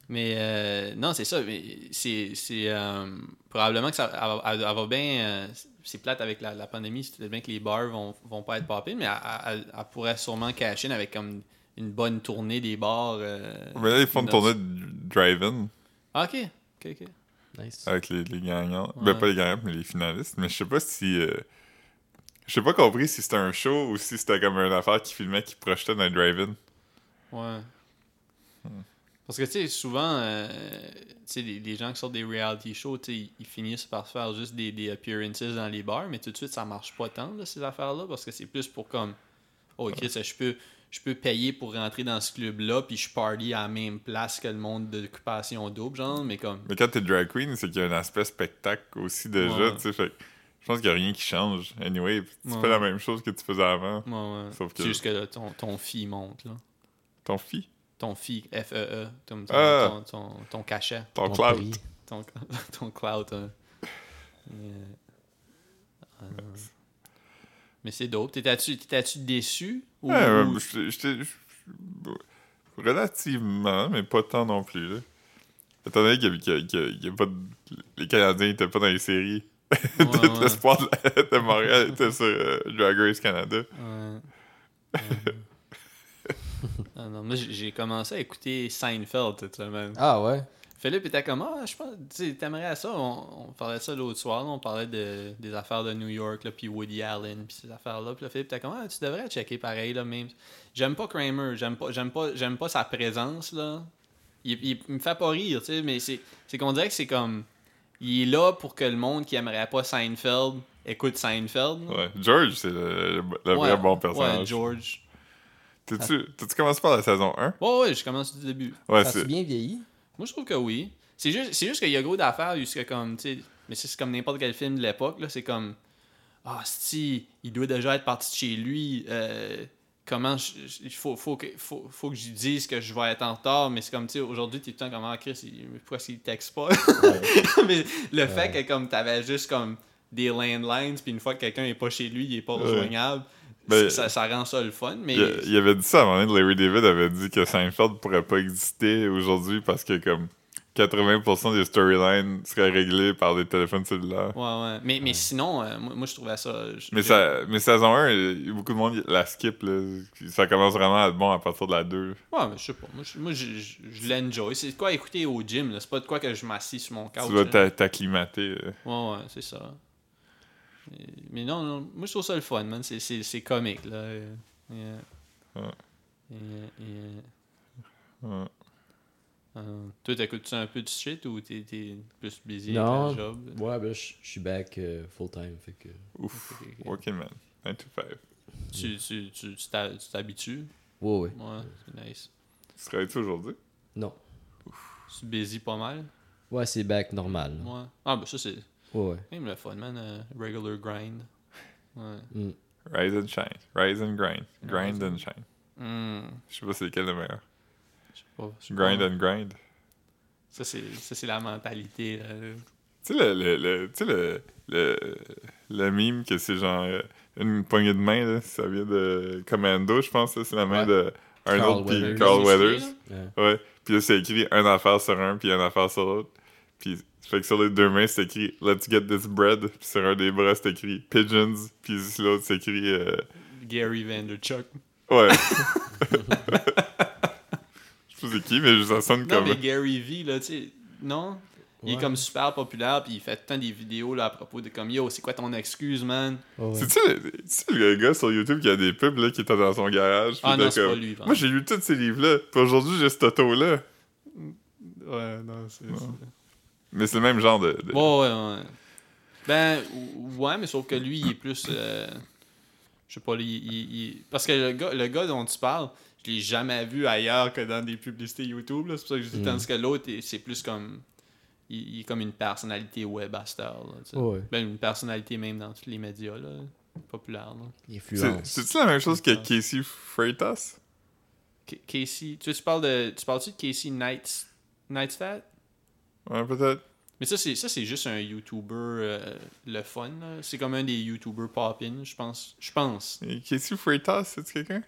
S3: Mais euh, non, c'est ça. Mais c'est, c'est euh, probablement que ça elle, va- elle- elle va bien. euh, c'est plate avec la, la pandémie. C'est peut-être bien que les bars vont, vont pas être popés, mais elle, elle- elle pourrait sûrement cash in avec comme une bonne tournée des bars. euh,
S2: Mais là, ils font une tournée de drive-in
S3: Ah, ok. Ok, ok.
S4: Nice.
S2: avec les, les gagnants.
S3: Ouais.
S2: Ben, pas les gagnants, mais les finalistes. Mais je sais pas si. euh, Je sais pas compris si c'était un show ou si c'était comme une affaire qui filmait, qui projetait dans un drive-in.
S3: Ouais. Parce que, tu sais, souvent, euh, tu sais, les, les gens qui sortent des reality shows, tu sais, ils, finissent par faire juste des, des appearances dans les bars, mais tout de suite, ça marche pas tant, là, ces affaires-là, parce que c'est plus pour comme, oh, Chris, je peux, je peux payer pour rentrer dans ce club-là, puis je party à la même place que le monde d'occupation double, genre, mais comme,
S2: Mais quand t'es drag queen, c'est qu'il y a un aspect spectacle aussi déjà,
S3: Ouais.
S2: tu sais. Fait que je pense qu'il y a rien qui change. Anyway, tu
S3: Ouais.
S2: fais la même chose que tu faisais avant.
S3: ouais, ouais.
S2: Sauf que-
S3: c'est juste que là, ton, ton fee monte, là.
S2: Ton fille,
S3: Ton fee, F-E-E, ton, ton,
S2: Ah.
S3: ton, ton, ton cachet.
S2: ton
S4: prix.
S3: ton, ton cloud. hein. Yeah. Ah, non. Mais c'est dope. T'étais-tu déçu? Ou,
S2: Ouais, ouais,
S3: ou-
S2: j'étais- Relativement, mais pas tant non plus. Là. Étant donné qu'il a- a- pas de- les Canadiens n'étaient pas dans les séries.
S3: Ouais,
S2: Tout
S3: ouais.
S2: l'espoir de, la- de Montréal était sur euh, Drag Race Canada.
S3: Ouais. ah non, moi j'ai j'ai commencé à écouter Seinfeld cette semaine.
S4: Ah ouais?
S3: Philippe était comme Ah, je pense, tu t'aimerais ça? On, on parlait de ça l'autre soir, là, on parlait de, des affaires de New York, là, puis Woody Allen, puis ces affaires-là. Puis là, Philippe était comme Ah, tu devrais checker pareil, là, même. J'aime pas Kramer, j'aime pas, j'aime pas, j'aime pas sa présence, là. Il, il- il me fait pas rire, tu sais, mais c'est, c'est qu'on dirait que c'est comme. Il est là pour que le monde qui aimerait pas Seinfeld écoute Seinfeld. là.
S2: Ouais. George, c'est le,
S3: Ouais,
S2: vrai bon
S3: Ouais,
S2: personnage.
S3: George.
S2: T'as-tu t'as-tu commencé par la saison 1?
S3: Ouais, ouais, je commence du début.
S2: Ouais,
S4: ça
S2: c'est.
S4: bien vieilli?
S3: Moi, je trouve que oui. C'est juste, c'est juste qu'il y a gros d'affaires jusqu'à comme, tu sais, mais c'est comme n'importe quel film de l'époque, là, c'est comme, ah, si, il doit déjà être parti de chez lui, euh, comment, il faut, faut, que, faut, faut que je dise que je vais être en retard, mais c'est comme, tu sais, aujourd'hui, t'es tout le temps comme, ah, Chris, il, pourquoi il texte pas? mais le fait que, comme, t'avais juste, comme, des landlines, puis une fois que quelqu'un est pas chez lui, il est pas
S2: Ouais. Ben,
S3: ça, ça rend ça le fun, mais.
S2: Il, il avait dit ça à un moment donné, Larry David avait dit que Seinfeld pourrait pas exister aujourd'hui parce que comme 80% des storylines seraient réglés par des téléphones cellulaires.
S3: Ouais, ouais. Mais, mais sinon, euh, moi, moi, je trouvais ça. je-
S2: Mais, ça, mais saison 1, il y a beaucoup de monde la skip. Là. Ça commence vraiment à être bon à partir de la 2.
S3: Ouais, mais je sais pas. Moi, je, moi, je, je- je l'enjoy. C'est de quoi écouter au gym, là. C'est pas de quoi que je m'assis sur mon couch.
S2: Tu t'a- t'acclimater. euh.
S3: Ouais, ouais, c'est ça. Mais, non, non, moi je trouve ça le fun, man. C'est, c'est, c'est comique, là. Euh, yeah.
S2: Ouais.
S3: Yeah, yeah.
S2: Ouais.
S3: Euh, toi, t'écoutes-tu un peu de shit ou t'es, t'es plus busy
S4: Non.
S3: avec ta job?
S4: Ouais, ben, je suis back euh, full time. Fait que.
S2: Ouf.
S3: Ok, ok.
S2: Working man. 9 to 5.
S3: Tu, tu, tu, tu, t'habitues?
S4: Ouais, ouais.
S3: Ouais, c'est nice.
S2: Tu travailles-tu aujourd'hui?
S4: Non.
S3: Tu busy pas mal?
S4: Ouais, c'est back normal. là.
S3: Ouais. Ah, ben ça, c'est
S4: Ouais, ouais.
S3: même le fun, man. euh, regular grind. Ouais.
S4: Mm.
S2: Rise and shine. Rise and grind. Grind and shine.
S3: Hmm.
S2: Je sais pas c'est lequel le meilleur.
S3: Je sais pas. je sais
S2: Grind
S3: pas.
S2: and grind.
S3: Ça, c'est, ça, c'est la mentalité.
S2: Tu sais, le, le, le, le, le, le meme que c'est genre euh, une poignée de main, là, ça vient de Commando, je pense. C'est la main
S4: Ouais.
S2: de Arnold puis
S4: Weathers.
S2: Carl Weathers.
S4: Ouais.
S2: Ouais. Puis là, c'est écrit un affaire sur un, puis une affaire sur l'autre. Puis fait que sur les deux mains, c'est écrit Let's get this bread. Puis sur un des bras, c'est écrit Pigeons. Puis sur l'autre, c'est écrit. euh,
S3: Gary Vanderchuk.
S2: Ouais. Je sais pas c'est qui, mais ça sonne
S3: Non,
S2: comme.
S3: mais Gary V, là, tu sais, non? Il est comme super populaire, puis il fait temps des vidéos là, à propos de comme Yo, c'est quoi ton excuse, man?
S4: Ouais.
S2: C'est-tu le, c'est-tu le gars sur YouTube qui a des pubs là, qui était dans son garage?
S3: Ah non, c'est
S2: comme-
S3: pas lui.
S2: Moi, j'ai lu tous ces livres-là. Puis aujourd'hui, j'ai cette auto-là.
S3: Ouais, non, c'est.
S2: Mais c'est le même genre de. de-
S3: Ouais, ouais, ouais. Ben, ou- ouais, mais sauf que lui, il est plus. euh, je sais pas, il, il- il- Parce que le gars, le gars dont tu parles, je l'ai jamais vu ailleurs que dans des publicités YouTube, là. C'est pour ça que je dis,
S4: Mm.
S3: tandis que l'autre, c'est plus comme. Il, il est comme une personnalité web à cette heure, là, tu sais.
S4: Ouais.
S3: Ben, une personnalité même dans tous les médias, là. Populaire, là.
S2: C'est-tu la même chose que Casey Freitas?
S3: K- Casey, tu, sais, tu parles de, tu parles-tu de Casey Nights, Nightstat?
S2: Ouais, peut-être.
S3: Mais ça, c'est, ça, c'est juste un YouTuber, euh, le fun, là. C'est comme un des YouTubers pop-in, je pense. Je pense.
S2: Et Casey Freitas, c'est-tu quelqu'un?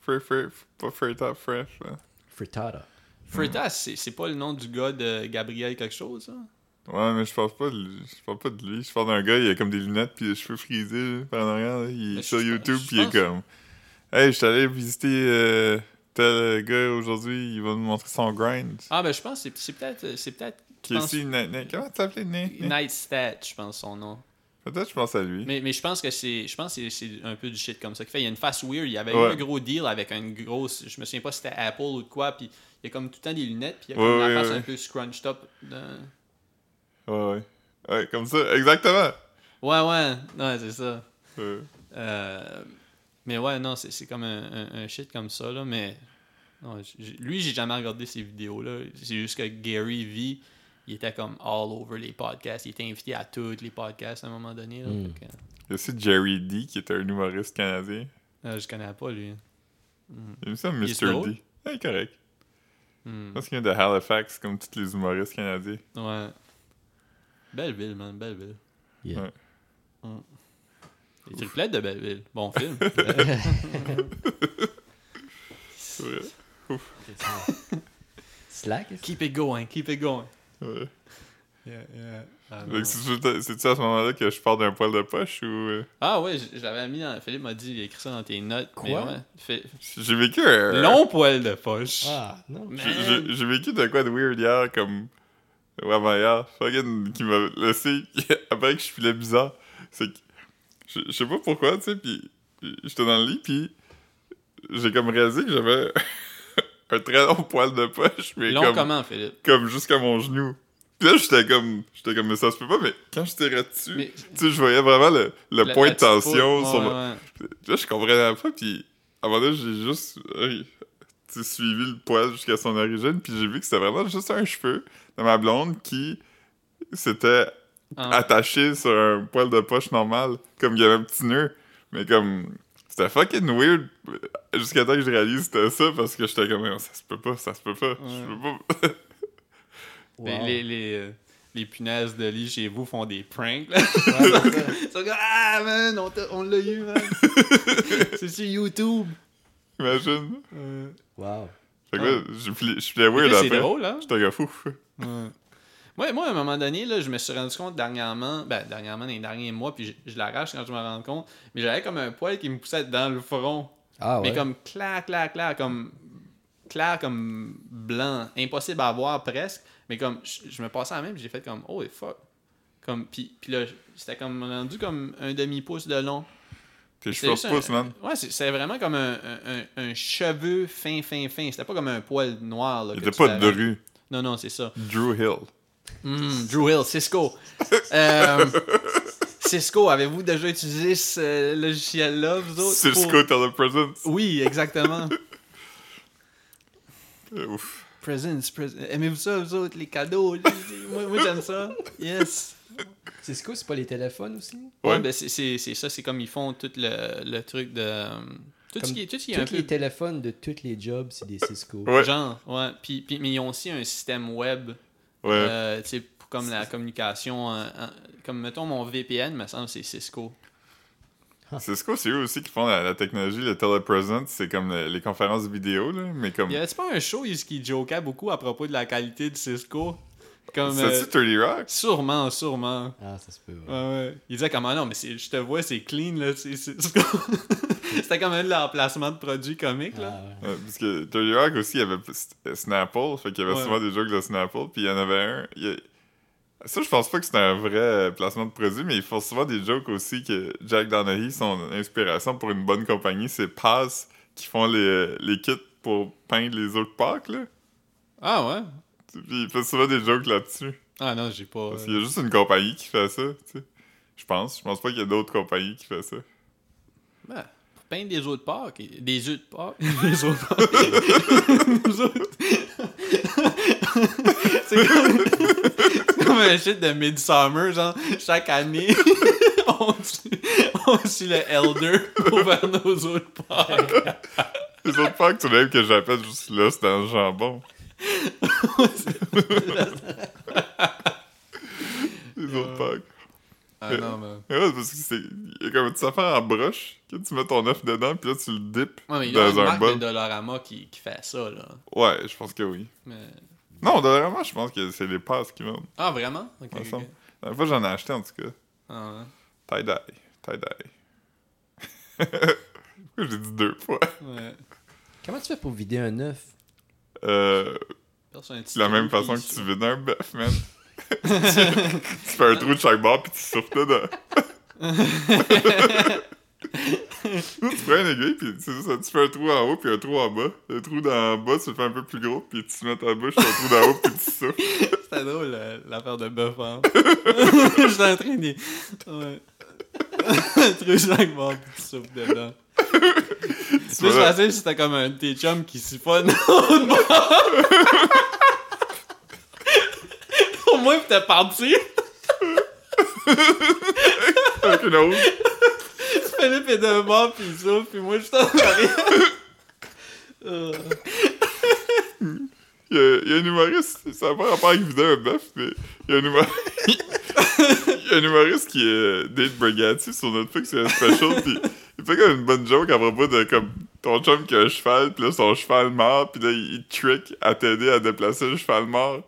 S2: Fre, Fre, pas Freitas, Fresh. là.
S4: Frittata.
S3: Freitas, c'est, c'est pas le nom du gars de Gabriel quelque chose, hein?
S2: Ouais, mais je parle pas de lui. Je parle pas de lui. Je parle d'un gars, il a comme des lunettes puis des cheveux frisés là, par en arrière. là. Il est
S3: Mais
S2: sur
S3: je-
S2: YouTube
S3: je
S2: puis il est
S3: pense-
S2: comme Hey, je suis allé visiter euh, tel gars aujourd'hui, il va nous montrer son grind.
S3: Ah, ben, je pense que c'est, peut-être, c'est peut-être, pense,
S2: Casey, Na- comment tu t'appelles Nick?
S3: Nightstat, je pense son nom.
S2: Peut-être je pense à lui.
S3: Mais, mais je pense que c'est je pense que c'est- un peu du shit comme ça qu'il fait. Il y a une face weird. Il y avait eu un gros deal avec une grosse. Je me souviens pas si c'était Apple ou de quoi. Puis il y a comme tout le temps des lunettes. Puis il y a comme
S2: Ouais, ouais,
S3: face un peu scrunched up. dans-
S2: Ouais, ouais. Ouais, comme ça, exactement.
S3: Ouais, ouais. Ouais, c'est ça.
S2: Euh,
S3: Euh, mais ouais, non, c'est c'est comme un, un- un shit comme ça. Là, mais non, lui, j'ai jamais regardé ces vidéos-là. C'est juste que Gary V. Il était comme all over les podcasts. Il était invité à tous les podcasts à un moment donné. Là,
S4: Mm.
S3: Que,
S2: Il y a aussi Jerry D, qui est un humoriste canadien?
S3: euh, je connais pas lui.
S2: Il me semble Mr. D. Ouais, correct.
S3: Hmm.
S2: Je pense qu'il vient de Halifax, comme tous les humoristes canadiens.
S3: Ouais. Belle ville, man, belle ville.
S4: Yeah.
S2: Ouais.
S3: Les triplettes de Belleville. Bon film.
S4: Slack?
S3: keep it going, keep it going.
S2: Ouais.
S3: Yeah, yeah. Ah,
S2: que C'est-tu à ce moment-là que je pars d'un poil de poche ou. euh,
S3: Ah ouais, je, je l'avais mis dans. Philippe m'a dit, il a écrit ça dans tes notes.
S4: Quoi?
S3: Ouais, fait-
S2: J'ai vécu un.
S3: Long poil de poche.
S4: Ah, non.
S2: J'ai- vécu de quoi de weird hier, comme. Ouais, avant hier. Fucking qui m'a laissé. Après que je filais bizarre. C'est que. Je je sais pas pourquoi, tu sais, pis. J'étais dans le lit, pis. J'ai comme réalisé que j'avais. un très long poil de poche, mais
S3: Long
S2: comme.
S3: comment, Philippe?
S2: Comme jusqu'à mon genou. Pis là, j'étais comme. J'étais comme, mais ça se peut pas, mais quand je tirais dessus.
S3: Mais-
S2: Tu sais, je voyais vraiment le, le
S3: La-
S2: point
S3: la
S2: de tension sur
S3: ouais,
S2: ma-
S3: ouais.
S2: Là, je comprenais pas, puis à un moment donné, j'ai juste euh, suivi le poil jusqu'à son origine, puis j'ai vu que c'était vraiment juste un cheveu de ma blonde qui s'était
S3: Ah.
S2: attaché sur un poil de poche normal, comme il y avait un petit nœud, mais comme c'était fucking weird jusqu'à temps que je réalise que c'était ça, parce que j'étais comme, ça se peut pas, ça se peut pas, je peux pas.
S3: Les, les, les, euh, les punaises de lit chez vous font des pranks. Là.
S4: Ouais, c'est ça.
S3: Ils sont comme, ah man, on, l'a eu, man. c'est sur YouTube.
S2: Imagine.
S4: Wow.
S2: Fait que là, je
S3: Mais
S2: weird
S3: c'est
S2: après.
S3: drôle, hein?
S2: J'étais un gars fou.
S3: Ouais. Ouais, moi, à un moment donné, là, je me suis rendu compte dernièrement, ben, dernièrement, dans les derniers mois, puis je, je l'arrache quand je me rends compte, mais j'avais comme un poil qui me poussait dans le front.
S4: Ah ouais?
S3: Mais comme clair, clair, clair, comme clair comme blanc, impossible à voir presque. Mais comme je, je me passais à la même, j'ai fait comme oh fuck. Comme puis, puis là c'était comme rendu comme un demi pouce de long.
S2: Tes cheveux
S3: un-
S2: man.
S3: Ouais, c'est c'est vraiment comme un, un, un- un cheveu fin fin fin. C'était pas comme un poil noir là.
S2: Il était pas de rue.
S3: Non non c'est ça.
S2: Drew Hill.
S3: Hmm, Drew Hill, Cisco. Euh, Cisco, avez-vous déjà utilisé ce logiciel-là, vous autres?
S2: Cisco
S3: pour-
S2: Telepresence.
S3: Oui, exactement.
S2: Ouf.
S3: Presents, presents. Aimez-vous ça, vous autres, les cadeaux? moi, moi, j'aime ça. Yes.
S4: Cisco, c'est pas les téléphones aussi?
S3: Ouais,
S2: Ouais.
S3: ben c'est- ça, c'est comme ils font tout le, le truc de. euh, Tout ce
S4: Comme
S3: qui est, tout ce qui
S4: Tous les
S3: peu.
S4: téléphones de tous les jobs, c'est des Cisco.
S2: Ouais.
S3: Genre, ouais. Puis, puis, mais ils ont aussi un système web,
S2: Ouais.
S3: euh, tu sais, pour comme la communication. euh, euh, comme, mettons, mon VPN, me semble, c'est Cisco.
S2: Cisco, c'est eux aussi qui font la, la technologie, le telepresence. C'est comme le- les conférences vidéo, là. Mais comme.
S3: Y pas un show où il jokeait beaucoup à propos de la qualité de Cisco? Comme. euh,
S2: C'est-tu 30 Rock?
S3: sûrement, sûrement.
S4: Ah, ça se peut. ouais.
S3: Ouais, ouais. Il disait comment non, mais c'est- je te vois, c'est clean, là. c'est- c'est- C'était comme un de leurs placements de produits comiques, là.
S4: Ah, ouais.
S2: Ouais, parce que 30 Rock aussi, il y avait S- Snapple. Fait qu'il y avait
S3: Ouais.
S2: souvent des jokes de Snapple. Puis il y en avait un. il y a- Ça, je pense pas que c'était un vrai euh, placement de produit, mais ils font souvent des jokes aussi que Jack Donaghy, son inspiration pour une bonne compagnie, c'est Pass qui font les, les kits pour peindre les autres parcs, là.
S3: Ah ouais?
S2: Puis il fait souvent des jokes là-dessus.
S3: Ah non, j'ai pas.
S2: Parce qu'il y a juste une compagnie qui fait ça, tu sais. Je pense. Je pense pas qu'il y a d'autres compagnies qui font ça.
S3: Ben, pour peindre des autres parcs. et- Des œufs de Pâques. Des autres parcs. Nous autres. c'est comme... c'est comme un shit de Midsummer, genre, chaque année, on suit, on suit le Elder pour faire nos autres parcs.
S2: Les autres parcs, tu l'aimes que j'appelle juste là, c'est dans le jambon. Les autres parcs.
S3: Ah non.
S2: Mais ouais, parce que c'est. Il y a comme une affaire en broche que tu mets ton œuf dedans, puis là tu le dippes
S3: Ouais, mais il y a
S2: dans
S3: une
S2: un
S3: marque
S2: bol.
S3: de Dollarama qui, qui fait ça, là.
S2: Ouais, je pense que oui.
S3: Mais...
S2: Non, vraiment, je pense que c'est les passes qui vendent.
S3: Ah, vraiment? Ok,
S2: Me
S3: ok,
S2: semble.
S3: ok.
S2: La dernière fois, j'en ai acheté en tout cas.
S3: Ah,
S2: Tie-dye. Tie-dye. Pourquoi j'ai dit deux fois?
S3: ouais. ouais.
S4: Comment tu fais pour vider un œuf?
S2: Euh.
S3: Un
S2: C'est la même
S3: trou,
S2: façon que tu vides un bœuf, man. tu fais un trou de chaque bord, puis tu souffles dedans. Tu prends une aiguille, puis ça, tu fais un trou en haut, puis un trou en bas. Le trou d'en bas, tu le fais un peu plus gros, puis tu mets ta bouche sur le trou d'en haut, puis tu souffles.
S3: C'était drôle, l'affaire de bœuf, hein. J'étais en train de... Ouais. Trop chaque bord, puis tu souffles dedans. C'est plus
S2: vois,
S3: facile si c'était comme un de tes chums qui siphonne l'autre bord. Au moins, t'es parti.
S2: avec une autre.
S3: Philippe est d'un bord, puis il souffle, puis moi, je suis en arrière.
S2: Il y, a, il y a un humoriste, ça n'a pas rapport avec vider un bœuf, mais il y a un humoriste. il y a un humoriste qui est Dave Brigatti sur Netflix, c'est un special, puis il fait comme une bonne joke à propos de comme ton chum qui a un cheval, puis là son cheval mort, puis là il, trick à t'aider à déplacer le cheval mort.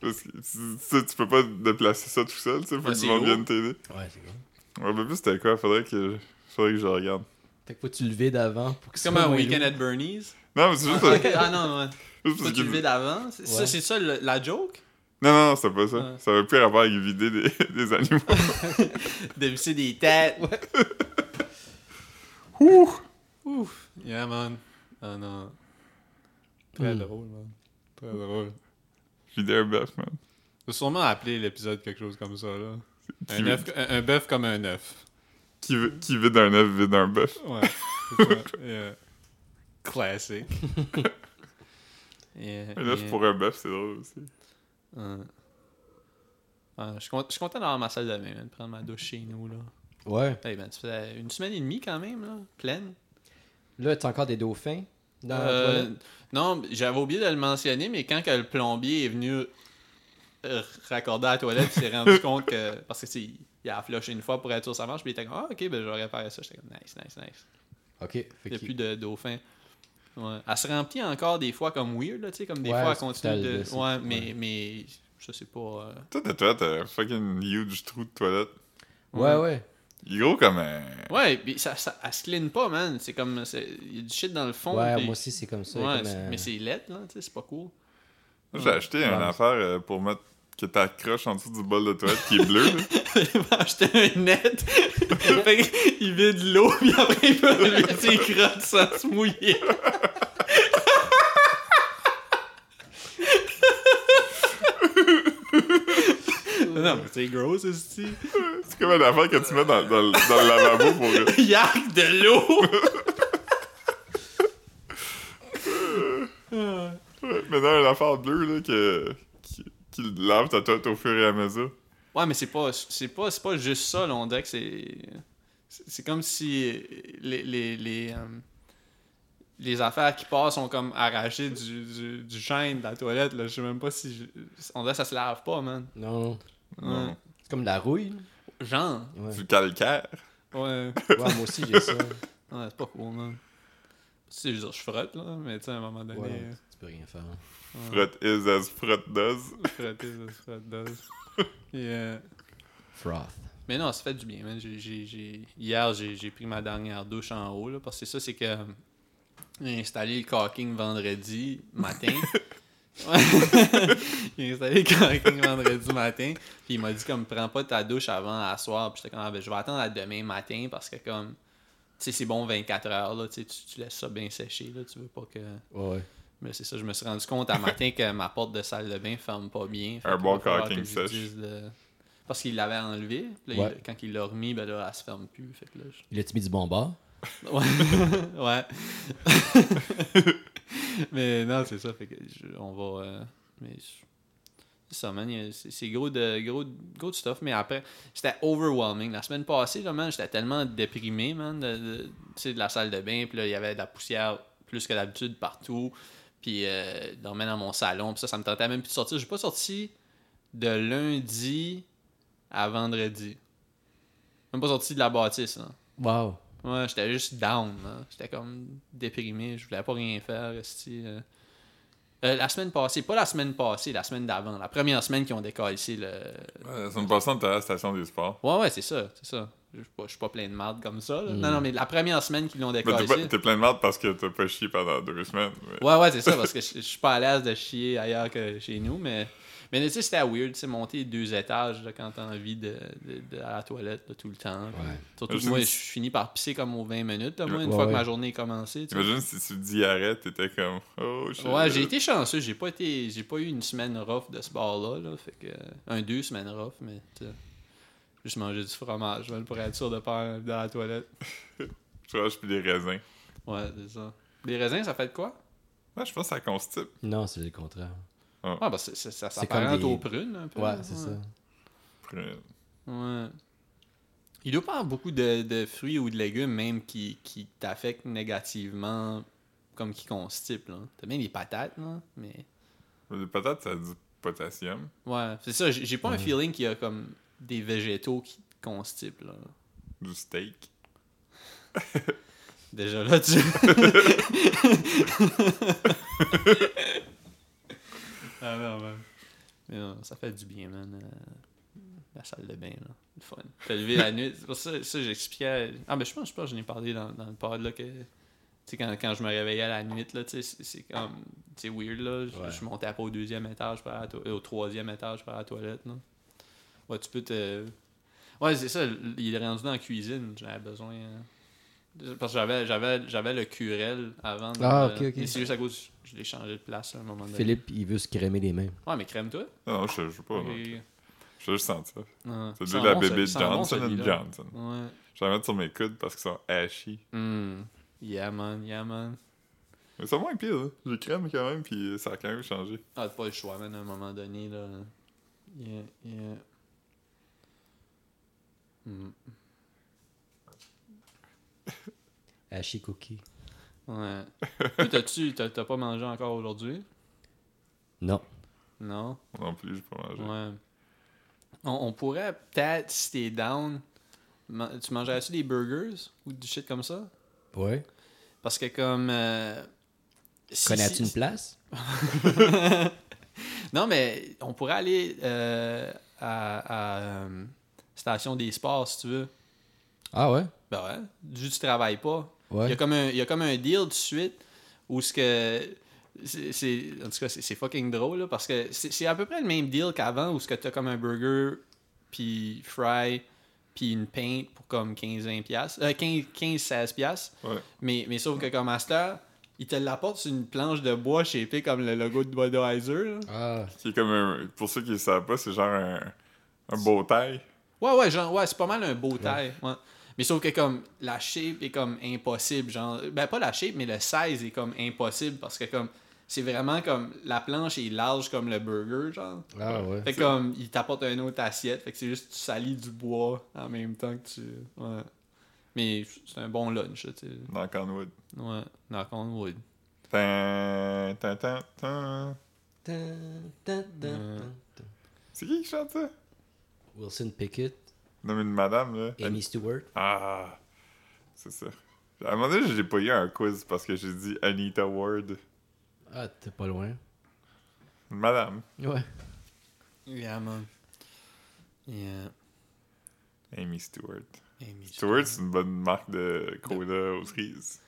S2: Parce que tu, tu, tu peux pas déplacer ça tout seul, tu sais, faut
S3: Ah,
S2: que
S3: lourd.
S2: vienne t'aider.
S4: Ouais, c'est bon.
S2: Ouais, mais plus c'était quoi, faudrait que, faudrait que je regarde.
S4: Fait que faut que tu le vides avant pour que
S3: C'est comme un week-end at Bernie's.
S2: Non, mais c'est juste,
S3: Ah. Ah non, ouais. Faut que tu le vides avant. C'est ça,
S4: Ouais.
S3: c'est ça le- la joke?
S2: Non, non, non, c'était pas ça.
S3: Ouais.
S2: Ça avait plus rapport avec vider des, des animaux.
S3: De visser des têtes.
S2: Ouh!
S3: Ouf. Yeah, man. Ah non. Très
S4: Hmm.
S3: drôle, man. Très drôle.
S2: Vider un bœuf, man.
S3: Faut sûrement appeler l'épisode quelque chose comme ça, là.
S2: Qui
S3: Un,
S2: veut-
S3: œuf, un, bœuf comme un œuf.
S2: Qui, qui vide un œuf vide un bœuf.
S3: Ouais. c'est ça. Yeah. Classic. Yeah,
S2: Un œuf
S3: yeah.
S2: pour un bœuf, c'est drôle aussi.
S3: Ouais. Je suis content, d'avoir ma salle de bain, de prendre ma douche chez nous, là.
S4: Ouais.
S3: Hey, ben, tu fais une semaine et demie quand même, là, pleine.
S4: Là, t'as encore des dauphins dans
S3: Euh, non, j'avais oublié de le mentionner, mais quand que le plombier est venu euh, raccordé à la toilette, il s'est rendu compte que. Parce que, tu il a flushé une fois pour être sûr que ça marche, puis il était comme, ah, ok, ben je vais réparer ça. J'étais comme, nice, nice, nice.
S4: Ok. Fait
S3: Il n'y a plus de dauphin. Ouais. Elle se remplit encore des fois comme weird, là, tu sais, comme des
S4: Ouais,
S3: fois elle continue de. Ouais, mais,
S4: ouais.
S3: mais je sais pas. euh,
S2: Toi, toilette, t'as un fucking huge trou de toilette.
S4: Ouais, ouais.
S2: Il est gros comme un.
S3: Ouais, puis ça, ça, elle se clean pas, man. C'est comme. c'est- Il y a du shit dans le fond.
S4: Ouais, moi aussi, c'est comme ça.
S3: Ouais,
S4: comme,
S3: mais c'est lettre, là, tu sais, c'est pas cool.
S2: Moi, J'ai acheté une
S4: Ouais.
S2: affaire euh, pour mettre que t'accroches en dessous du bol de toilette qui est bleu. là.
S3: il va acheter un net. fait il vide l'eau, puis après il peut lever ses crottes sans se mouiller. non, mais c'est gros, c'est style.
S2: C'est comme une affaire que tu mets dans, dans le- dans le lavabo pour.
S3: Yak de l'eau!
S2: Ouais, Maintenant, une affaire bleue là, que, qui, lave ta toilette au fur et à mesure.
S3: Ouais, mais c'est pas, c'est pas, c'est pas juste ça, là. On dirait que c'est. c'est- comme si les, les, les, euh, les affaires qui passent sont comme arrachées du, du, du chêne de la toilette, là. Je sais même pas si. je- On dirait que ça se lave pas, man.
S4: Non, non.
S3: Ouais.
S4: C'est comme de la rouille.
S3: Genre.
S4: Ouais.
S2: Du calcaire.
S3: Ouais.
S4: ouais, moi aussi, j'ai ça.
S3: Ouais, c'est pas cool, man. C'est juste, je frotte, là, mais tu sais, à un moment donné,
S4: Ouais, tu peux rien faire.
S2: Frot is as frot does.
S3: frotter, ça se frotte does. Puis, euh,
S4: Froth.
S3: Mais non, ça fait du bien, man. J'ai- j'ai- j'ai- Hier, j'ai j'ai pris ma dernière douche en haut, là, parce que ça, c'est que euh, j'ai installé le caulking vendredi matin. Ouais. j'ai installé le caulking vendredi matin, puis il m'a dit comme prends pas ta douche avant à soir, puis j'étais comme ah, ben, je vais attendre à demain matin parce que comme tu sais c'est bon 24 heures là, tu, tu laisses ça bien sécher là, tu veux pas que
S4: ouais.
S3: Mais c'est ça, je me suis rendu compte à matin que ma porte de salle de bain ferme pas bien.
S2: Un bon caulking sèche.
S3: Parce qu'il l'avait enlevé. puis là,
S4: Ouais.
S3: il- quand il l'a remis, ben là, elle se ferme plus. Fait que là, je-
S4: Il a-tu mis du bon bord?
S3: Ouais. ouais. mais non, c'est ça. Fait que je- on va. euh, mais c'est ça, man. C'est gros de, gros, gros de stuff. Mais après, c'était overwhelming. La semaine passée, là, man, j'étais tellement déprimé, man, de, de, tu sais, de la salle de bain. Puis là, il y avait de la poussière plus que d'habitude partout. Puis, euh, dormais dans mon salon. Puis ça, ça me tentait même plus de sortir. J'ai pas sorti de lundi à vendredi. Même pas sorti de la bâtisse, là.
S4: Wow.
S3: Ouais, j'étais juste down. là. J'étais comme déprimé. Je voulais pas rien faire. euh. Euh, la semaine passée, pas la semaine passée, la semaine d'avant. La première semaine qu'ils ont décollé le.
S2: Ouais, la semaine passée, on était à la station des sports.
S3: Ouais, ouais, c'est ça. C'est ça. Je suis pas, je suis pas plein de marde comme ça. là.
S4: Mm.
S3: Non, non, mais la première semaine qu'ils l'ont
S2: Mais t'es, pas- t'es plein de merde parce que t'as pas chié pendant deux semaines. mais-
S3: Ouais, ouais, c'est ça, parce que je je suis pas à l'aise de chier ailleurs que chez nous, mais. Mais tu sais, c'était weird, tu sais, monter deux étages là, quand t'as envie de, de, de- à la toilette là, tout le temps.
S4: Ouais.
S3: Surtout que
S2: Imagine
S3: moi, je
S2: si-
S3: finis par pisser comme aux 20 minutes, là, moi, une
S4: Ouais,
S3: fois que
S4: ouais.
S3: ma journée est commencée. tu sais.
S2: Imagine si tu dis arrête, t'étais comme oh shit.
S3: Ouais, j'ai été chanceux. J'ai pas été, j'ai pas eu une semaine rough de ce bar-là. Là, fait que un deux semaines rough, mais tu sais, juste manger du fromage, man, pour être sûr de pas aller dans la toilette.
S2: Je puis des raisins.
S3: Ouais, c'est ça. Les raisins, ça fait de quoi?
S2: Ouais, je pense que ça constipe.
S4: Non, c'est le contraire.
S3: Ah, bah c'est, c'est- ça s'apparente
S4: des-
S3: aux prunes un peu.
S4: Ouais,
S3: là,
S4: c'est ça.
S2: Prune.
S3: Ouais. Il doit pas avoir beaucoup de, de fruits ou de légumes même qui, qui t'affectent négativement comme qui constipent. Là. T'as bien des patates, là, mais.
S2: Les patates, ça a du potassium.
S3: Ouais, c'est ça. J'ai, j'ai pas un feeling qu'il y a comme des végétaux qui constipent. Là.
S2: Du steak.
S3: Déjà là, tu. ah non, man. Mais non, ça fait du bien, man. euh, la salle de bain, là. Le fun. T'as levé la nuit. C'est pour ça, ça j'expliquais. Ah, mais je pense, je pense que j'en ai parlé dans, dans le pod, là, que. Tu sais, quand, quand je me réveillais à la nuit, là, tu sais, c'est- comme. C'est weird, là. Je,
S4: Ouais.
S3: je montais pas au deuxième étage, la euh, au troisième étage, à la toilette, là. Ouais, tu peux te. Ouais, c'est ça. Il est rendu dans la cuisine. J'avais besoin. euh, Parce que j'avais, j'avais, j'avais le curel avant. de-
S4: Ah, ok, ok.
S3: Mais c'est juste à cause. Je l'ai changé de place à un moment donné.
S4: Philippe, il veut se crémer les mains.
S3: Ouais, mais crème-toi.
S2: Non, non, je je sais pas.
S3: Et-
S2: Je veux juste sentir.
S3: Ouais.
S2: C'est de la
S3: bon,
S2: bébé
S3: bon,
S2: Johnson. Johnson.
S3: Ouais.
S2: Je vais la mettre sur mes coudes parce qu'ils sont ashy.
S3: Hmm. Yeah, man, yeah, man.
S2: Mais c'est moins pire, là. J'ai crème quand même, puis ça a quand même changé.
S3: Ah, t'as pas le choix, man, à un moment donné, là. Yeah, yeah. Hmm.
S4: Hachi cookie.
S3: Ouais. T'as-tu, t'as, t'as pas mangé encore aujourd'hui?
S4: Non.
S3: Non?
S2: Non plus, j'ai pas mangé.
S3: Ouais. On, on pourrait peut-être, si t'es down, ma- tu mangerais-tu des burgers ou du shit comme ça?
S4: Ouais.
S3: Parce que comme... euh, si-
S4: Connais-tu
S3: si-
S4: une place?
S3: Non, mais on pourrait aller euh, à, à, euh, Station des Sports, si tu veux.
S4: Ah ouais?
S3: Ben ouais, que tu travailles pas. Il, y
S4: Ouais.
S3: a comme un, il y a comme un deal tout de suite où ce que... c'est- c'est- en tout cas, c'est c'est fucking drôle, là, parce que c'est c'est à peu près le même deal qu'avant où ce que t'as comme un burger, puis fry, puis une pinte pour comme 15-20 piastres. Euh, 15-16 piastres.
S2: Ouais.
S3: Mais, mais sauf que comme master, il te l'apporte sur une planche de bois shapée comme le logo de Budweiser.
S4: Ah,
S2: Qui est comme un. Pour ceux qui ne savent pas, c'est genre un, un beau taille.
S3: Ouais, ouais, genre, ouais, c'est pas mal un beau taille. ouais. Mais sauf que comme la shape est comme impossible, genre. Ben pas la shape, mais le size est comme impossible parce que comme c'est vraiment comme la planche est large comme le burger, genre.
S4: ah ouais.
S3: Fait que comme il t'apporte une autre assiette, fait que c'est juste tu salis du bois en même temps que tu. Ouais. Mais c'est un bon lunch, là, tu sais. Ouais, knock on wood.
S2: Tan, tan, tan, tan.
S4: Tan, tan, tan,
S3: Ouais.
S4: tan.
S2: C'est qui qui chante ça?
S4: Wilson Pickett,
S2: Non, une madame, là.
S4: Amy Stewart.
S2: Ah, c'est ça. À un moment donné, j'ai pas eu un quiz parce que j'ai dit Anita Ward.
S4: Ah, t'es pas loin.
S2: Une madame.
S4: Ouais.
S3: Yeah, man. Yeah.
S2: Amy Stewart.
S3: Amy
S2: Stewart, c'est une bonne marque de cola aux cerises.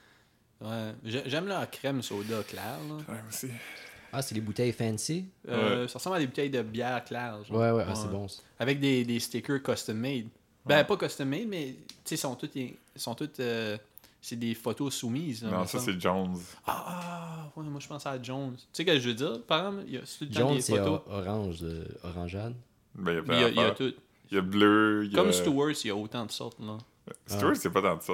S3: Ouais. J'ai- J'aime la crème soda claire, là.
S2: Ouais, moi aussi.
S4: Ah, c'est les bouteilles fancy?
S3: Euh, Ça ressemble à des bouteilles de bière claire. genre.
S4: Ouais, ouais, ah, c'est bon. ça.
S3: Avec des, des stickers custom made. Ben, pas custom made, mais tu sais, sont toutes. sont toutes euh, c'est des photos soumises. là,
S2: Non, ça, c'est Jones.
S3: Ah, ah, ouais, moi je pensais à Jones. Tu sais ce que je veux dire? Par exemple, il y a des
S4: c'est orange, euh, orangeade.
S2: Ben, il y a
S3: Il y a, il y a
S2: d'affaires.
S3: tout.
S2: Il y a bleu, il y a...
S3: Comme Stewart, il y a autant de sortes, là.
S2: Stewart, c'est pas tant de ça.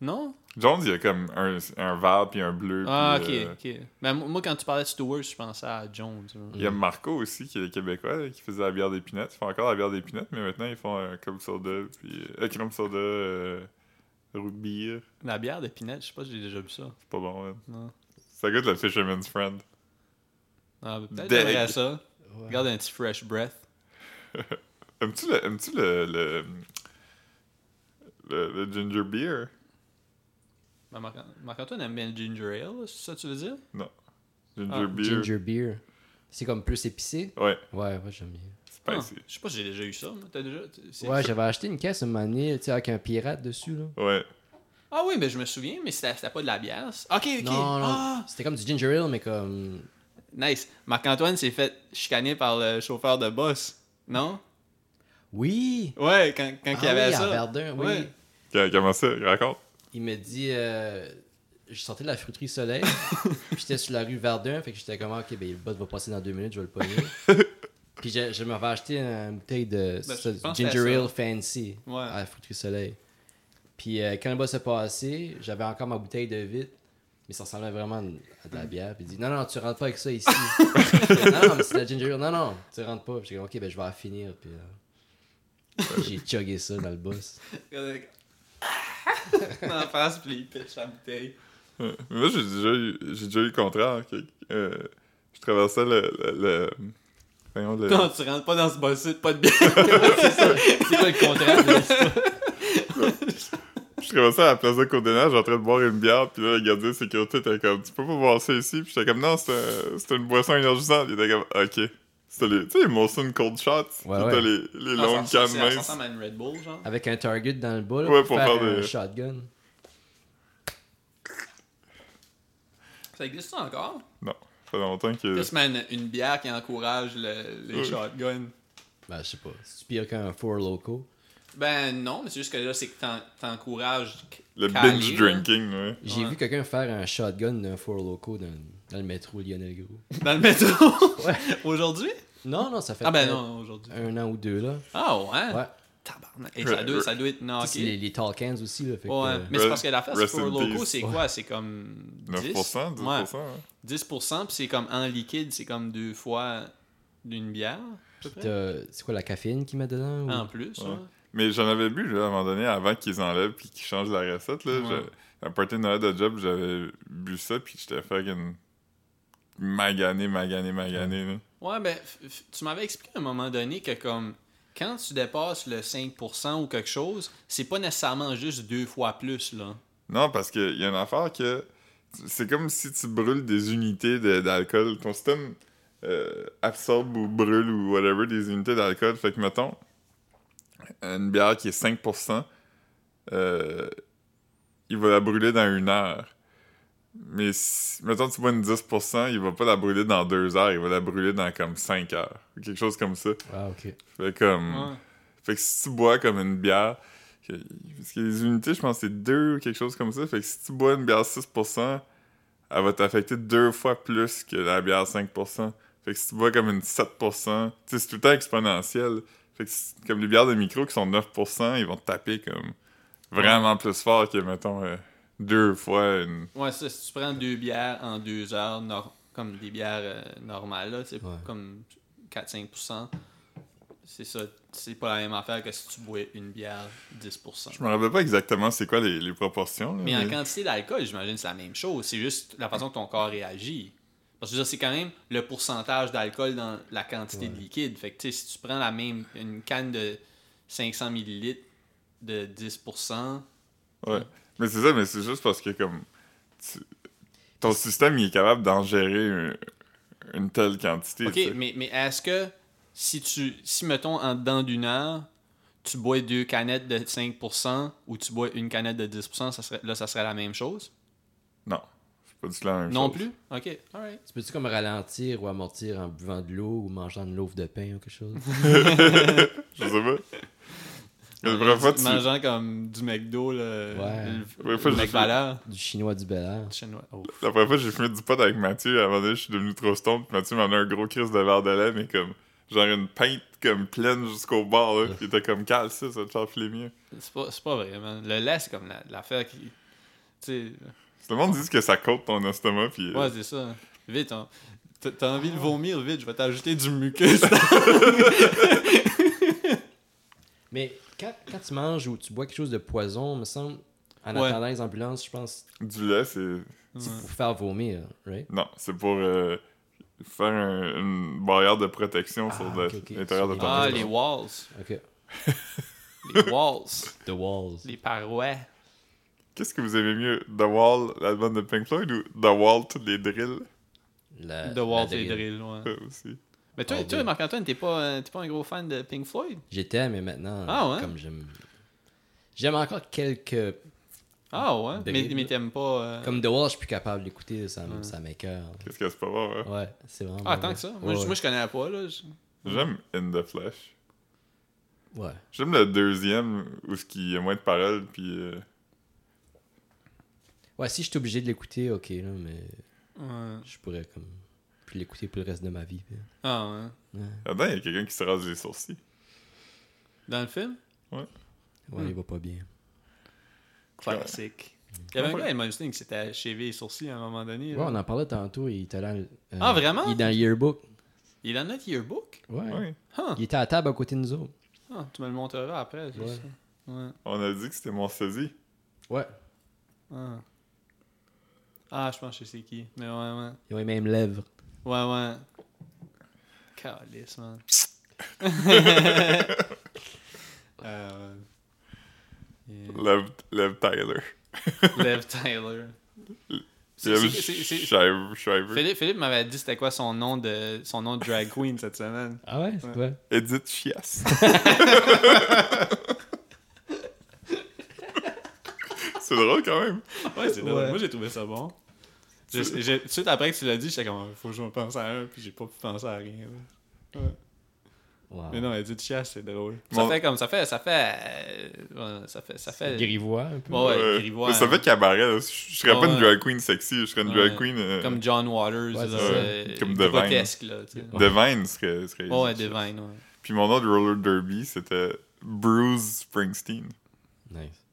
S3: Non?
S2: Jones, il y a comme un, un vert puis un bleu.
S3: Ah, ok,
S2: euh,
S3: ok. Ben, moi, quand tu parlais de Stewart, je pensais à Jones.
S2: Il y a Marco aussi, qui est québécois, qui faisait la bière d'épinette. Ils font encore la bière d'épinette, mais maintenant, ils font un club soda, puis... Euh, crème soda, euh, root beer.
S3: La bière de Pinette, je sais pas si j'ai déjà vu ça.
S2: C'est pas bon, man.
S3: Non.
S2: Ça goûte le Fisherman's Friend.
S3: Ah, Peut-être
S2: Deg.
S3: j'aimerais ça.
S4: Ouais.
S3: Regarde un petit fresh breath.
S2: Aimes-tu le, aimes-tu le, le, le, le ginger beer?
S3: Marc- Marc-Antoine aime bien le ginger ale, c'est ça que tu veux dire?
S2: Ginger
S3: Ah,
S2: beer.
S4: Ginger beer. C'est comme plus épicé?
S2: Ouais,
S4: Ouais, ouais, j'aime bien.
S3: Ah, je sais pas si j'ai déjà eu ça. moi. T'as déjà.
S4: Ouais, j'avais acheté une caisse un moment donné, tu sais, avec un pirate dessus, là.
S2: Ouais.
S3: Ah oui, mais je me souviens, mais c'était c'était pas de la bière. Ok, ok.
S4: Non, non.
S3: Ah,
S4: C'était comme du ginger ale, mais comme.
S3: nice. Marc-Antoine s'est fait chicaner par le chauffeur de boss. Non?
S4: Oui!
S3: Ouais, quand, quand
S4: Ah
S3: il y avait
S4: oui,
S3: ça.
S4: à Verdun, oui.
S3: Ouais.
S2: Comment ça? Raconte?
S4: Il me dit. Euh, je sortais de la fruiterie Soleil. puis j'étais sur la rue Verdun. Fait que j'étais comme, ok, ben le bot va passer dans deux minutes, je vais le pogner. puis je, je m'avais acheté une bouteille de ça,
S3: Ben,
S4: ginger ale fancy
S3: Ouais.
S4: à la fruiterie Soleil. Puis euh, quand le boss est passé, j'avais encore ma bouteille de vite. Mais ça ressemblait vraiment à de la bière. Puis il dit, non, non, tu rentres pas avec ça ici. non, non, mais c'est de la ginger ale. Non, non, tu rentres pas. Puis j'ai dit, ok, ben je vais en finir. Puis euh, j'ai chuggé ça dans le boss.
S3: Dans la face, puis il pitch la bouteille.
S2: Ouais. Mais moi, j'ai déjà, eu- j'ai déjà eu le contraire. que, euh, je traversais le. le, le- voyons, le-
S3: Non, tu rentres pas dans ce boss pas de bière.
S4: C'est quoi le contraire de l'histoire?
S2: je traversais la place de Côte-des-Neiges, en train de boire une bière, puis là, le gardien de sécurité était comme, tu peux pas boire ça ici, puis j'étais comme, non, c'est un- c'est une boisson énergisante. Il était comme, ok. C'était les, tu sais, les Molson Cold Shots.
S4: Ouais,
S2: les, les longues cannes
S3: ça, ça
S2: minces.
S3: ressemble à une Red Bull, genre.
S4: Avec un target dans le bas, là,
S2: Ouais,
S4: pour
S2: pour
S4: faire,
S2: faire
S4: un
S2: des-
S4: shotgun.
S3: Ça existe ça encore?
S2: Ça fait longtemps que.
S3: Qu'est-ce man, une bière qui encourage le- les
S2: Ouais.
S3: shotguns?
S4: Ben, je sais pas. C'est pire qu'un Four Loco.
S3: Ben non, mais c'est juste que là, c'est que t'en- t'encourages.
S2: Le binge
S3: là.
S2: drinking, ouais.
S4: J'ai
S3: Ouais.
S4: vu quelqu'un faire un shotgun d'un Four Loco dans, dans le métro Lionel Gros.
S3: Dans le métro?
S4: Ouais.
S3: Aujourd'hui?
S4: Non, non, ça fait
S3: Ah ben
S4: peut-être
S3: non, aujourd'hui.
S4: un an ou deux, là.
S3: Ah ouais?
S4: Ouais.
S3: Tabarnak. Et ça, doit, ça doit être. Non, ok.
S4: C'est les, cans aussi, là. Fait que,
S3: Ouais,
S4: euh,
S3: mais c'est parce que l'affaire, c'est
S2: Rest
S3: pour
S2: in peace.
S3: c'est quoi? C'est comme 10?
S2: 9%, 10%.
S3: Ouais.
S2: hein.
S3: 10%, puis c'est comme en liquide, c'est comme deux fois d'une bière, à peu près.
S4: t'as- c'est quoi la caféine qu'ils mettent dedans? ou-
S3: En plus,
S2: Ouais.
S3: ouais.
S2: Mais j'en avais bu, là, à un moment donné, avant qu'ils enlèvent puis qu'ils changent la recette, là.
S3: Ouais.
S2: À party de Noël de job, j'avais bu ça, puis j'étais fucking magané, magané, magané. là.
S3: Ouais, ben, tu m'avais expliqué à un moment donné que comme quand tu dépasses le 5% ou quelque chose, c'est pas nécessairement juste deux fois plus, là.
S2: Non, parce qu'il y a une affaire que. C'est comme si tu brûles des unités de- d'alcool. Ton système euh, absorbe ou brûle ou whatever des unités d'alcool. Fait que, mettons, une bière qui est 5%, euh, il va la brûler dans une heure. Mais si, mettons, tu bois une 10%, il va pas la brûler dans deux heures, il va la brûler dans comme 5 heures. Quelque chose comme ça.
S4: Ah, ok.
S2: Fait comme.
S3: Ouais.
S2: Fait que si tu bois comme une bière, que- parce que les unités, je pense que c'est deux ou quelque chose comme ça. Fait que si tu bois une bière 6%, elle va t'affecter deux fois plus que la bière 5%. Fait que si tu bois comme une 7%, tu sais, c'est tout le temps exponentiel. Fait que comme les bières de micro qui sont 9%, ils vont te taper comme vraiment plus fort que, mettons, euh, deux fois une.
S3: Ouais, ça, si tu prends deux bières en deux heures, nor- comme des bières euh, normales, là, c'est
S4: Ouais.
S3: comme 4-5%, c'est ça. C'est pas la même affaire que si tu bois une bière 10%.
S2: Je me rappelle pas exactement c'est quoi les, les proportions. là,
S3: Mais en quantité d'alcool, j'imagine que c'est la même chose. C'est juste la façon que ton corps réagit. Parce que c'est quand même le pourcentage d'alcool dans la quantité de liquide. Fait que tu sais, si tu prends la même une canne de 500 ml de 10%,
S2: Ouais. Mais c'est ça, mais c'est juste parce que comme tu- ton système il est capable d'en gérer un- une telle quantité.
S3: OK, mais, mais est-ce que si tu si mettons en dedans d'une heure, tu bois deux canettes de 5% ou tu bois une canette de 10%, ça serait, là ça serait la même chose?
S2: Non, c'est pas du tout la même
S3: non
S2: chose.
S3: plus? OK, alright.
S4: Tu peux-tu comme ralentir ou amortir en buvant de l'eau ou mangeant une loaf de pain ou quelque chose?
S2: Je sais pas. La première fois, tu...
S3: Mangeant comme du McDo, le,
S4: Ouais.
S3: le,
S2: La
S4: du chinois du Bel Air.
S3: Chinois. Oh.
S2: La première fois, j'ai fumé du pot avec Mathieu. À un moment donné, je suis devenu trop stone. puis Mathieu m'en a un gros crise de verre de lait, mais comme genre une pinte comme pleine jusqu'au bord. Là. Il était comme cale ça, ça te mieux.
S3: C'est pas, c'est pas vrai, man. Le lait, c'est comme la- l'affaire qui. Tu sais.
S2: Tout le monde dit que ça cote ton estomac. Puis, euh,
S3: Ouais, c'est ça. Vite, hein. T'as envie de vomir, vite, je vais t'ajouter du mucus.
S4: Mais quand, quand tu manges ou tu bois quelque chose de poison, me semble, en
S3: Ouais.
S4: attendant les ambulances, je pense,
S2: du lait, c'est.
S4: c'est pour faire vomir, right?
S2: Non, c'est pour euh, faire un- une barrière de protection
S4: Ah,
S2: sur
S4: ok.
S2: l'intérieur de ton
S3: ah, les walls.
S4: Ok.
S3: Les walls.
S4: The Walls.
S3: les parois.
S2: Qu'est-ce que vous aimez mieux, The Wall, l'album de Pink Floyd, ou The Wall, toutes les drills?
S4: La,
S3: The walls
S4: la
S3: et
S4: drill.
S3: drill, ouais.
S2: aussi.
S3: Mais toi, toi. Marc-Antoine, t'es pas, euh, t'es pas un gros fan de Pink Floyd?
S4: J'étais, mais maintenant,
S3: Ah ouais?
S4: comme j'aime. J'aime encore quelques.
S3: Ah ouais? Mais, mais t'aimes pas. euh,
S4: Comme The Wall, je suis plus capable d'écouter, ça, ça m'écoeure.
S2: Qu'est-ce que c'est pas bon, hein?
S4: Ouais, c'est vraiment.
S3: Ah,
S4: bon.
S3: tant que ça. Moi,
S4: Ouais,
S3: je-
S4: ouais.
S3: moi, je connais pas, là.
S2: J'aime In the Flesh.
S4: Ouais.
S2: J'aime le deuxième, où il y a moins de paroles, puis... euh,
S4: Ouais, si je suis obligé de l'écouter, ok, là, mais
S3: Ouais.
S4: je pourrais comme plus l'écouter pour le reste de ma vie. puis-
S3: Ah ouais.
S4: Ouais,
S2: Là-dedans, il y a quelqu'un qui se rase les sourcils.
S3: Dans le film?
S4: ouais
S3: Hmm.
S4: il va pas bien.
S3: Classique. Il y avait un gars à qui s'était achevé les sourcils à un moment donné.
S4: Ouais,
S3: là.
S4: on en parlait tantôt, il était le- euh,
S3: Ah, vraiment?
S4: Il est dans le yearbook.
S3: Il est dans notre yearbook?
S4: Ouais.
S3: Huh.
S4: Il était à la table à côté de nous autres.
S3: Ah, tu me le montreras après, c'est
S4: Ouais.
S3: ça. Ouais.
S2: On a dit que c'était mon sosie.
S4: Ouais.
S3: Ah. Ah, je pense que je sais qui. Mais ouais, ouais.
S4: Ils ont les mêmes lèvres.
S3: Ouais, ouais. Calice, man. euh, yeah.
S2: Lev, Lev Tyler.
S3: Lev Tyler.
S2: Shriver.
S3: Philippe, Philippe m'avait dit c'était quoi son nom de son nom de drag queen cette semaine.
S4: Ah ouais, c'est quoi?
S2: Edith Chias. c'est drôle quand même.
S3: Ouais, c'est drôle.
S4: Ouais.
S3: Moi j'ai trouvé ça bon. Tout de suite après que tu l'as dit, j'étais comme faut que je me pense à un, puis j'ai pas pu penser à rien.
S4: Wow.
S3: Mais non, Edith Chias, c'est drôle.
S2: Bon.
S3: Ça fait comme ça fait ça fait euh, ça fait ça fait
S4: Grivois un peu.
S3: Ouais, ouais,
S2: Euh,
S3: grivois,
S2: ça
S3: hein.
S2: fait cabaret. là. Je je serais pas une drag queen sexy, je serais une drag queen. euh,
S3: comme John Waters,
S4: Ouais,
S3: là, euh,
S2: Comme Devine.
S3: grotesque là.
S2: Divine serait. serait
S3: Ouais. Divine, ouais.
S2: Puis mon autre roller derby, c'était Bruce Springsteen.
S4: Nice.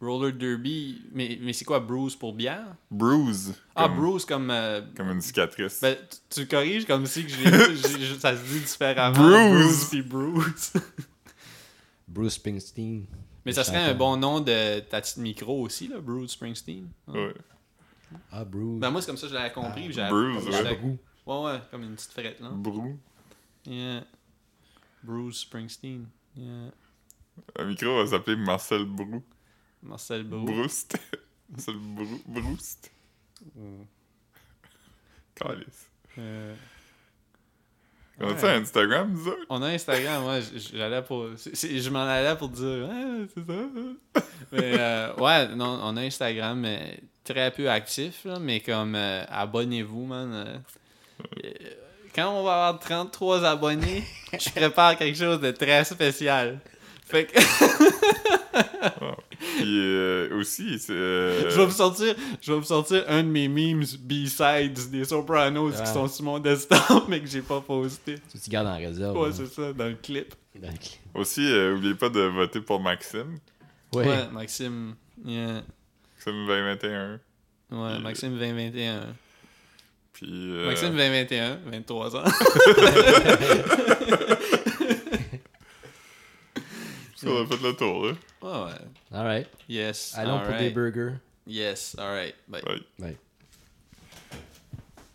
S3: Roller derby, mais, mais c'est quoi Bruce pour bière?
S2: Bruce.
S3: Ah,
S2: comme-
S3: Bruce comme euh,
S2: Comme une cicatrice.
S3: Ben, tu, tu corriges comme si que j'ai, j'ai- ça se dit différemment.
S2: Bruce.
S3: puis Bruce.
S4: Bruce Springsteen.
S3: Mais ça serait un bon nom de ta petite micro aussi, là, Bruce Springsteen. Ouais.
S2: Ouais.
S4: Ah, Bruce.
S3: Ben moi, c'est comme ça que je l'avais compris. j'avais-
S2: Bruce, ouais.
S3: Ouais, ouais, comme une petite frette, là.
S2: Brou.
S3: Yeah. Bruce Springsteen. Yeah.
S2: Le micro va s'appeler Marcel Brou.
S3: Marcel Brou.
S2: Broust. Marcel Brou. Broust. Calice.
S3: Euh,
S2: On a Instagram, nous autres?
S3: On a Instagram, ouais, j'allais pour. je m'en allais pour dire, ah, c'est ça. mais euh, ouais, non, on a Instagram, mais très peu actif, là, mais comme euh, abonnez-vous, man. euh, quand on va avoir 33 abonnés, je prépare quelque chose de très spécial. Fait que
S2: Puis euh, aussi, c'est. euh,
S3: je vais vous sortir, je vais vous sortir un de mes memes B-sides des Sopranos qui sont sur mon desktop mais que j'ai pas posté.
S4: Tu tu gardes en réserve.
S3: Ouais,
S4: hein.
S3: c'est ça, dans le clip.
S4: Dans le clip.
S2: Aussi, euh, oubliez pas de voter pour Maxime.
S4: Ouais.
S3: Ouais, Maxime. Yeah.
S2: Maxime 2021.
S3: Ouais,
S2: Puis-
S3: Maxime 2021.
S2: Puis. euh,
S3: Maxime 2021, 23 ans.
S2: ça, on a fait le tour, là.
S3: Ouais, ouais.
S4: Alright.
S3: Yes.
S4: Allons pour
S3: alright.
S4: des burgers.
S3: Yes, alright. Bye.
S2: Ouais.
S4: Bye.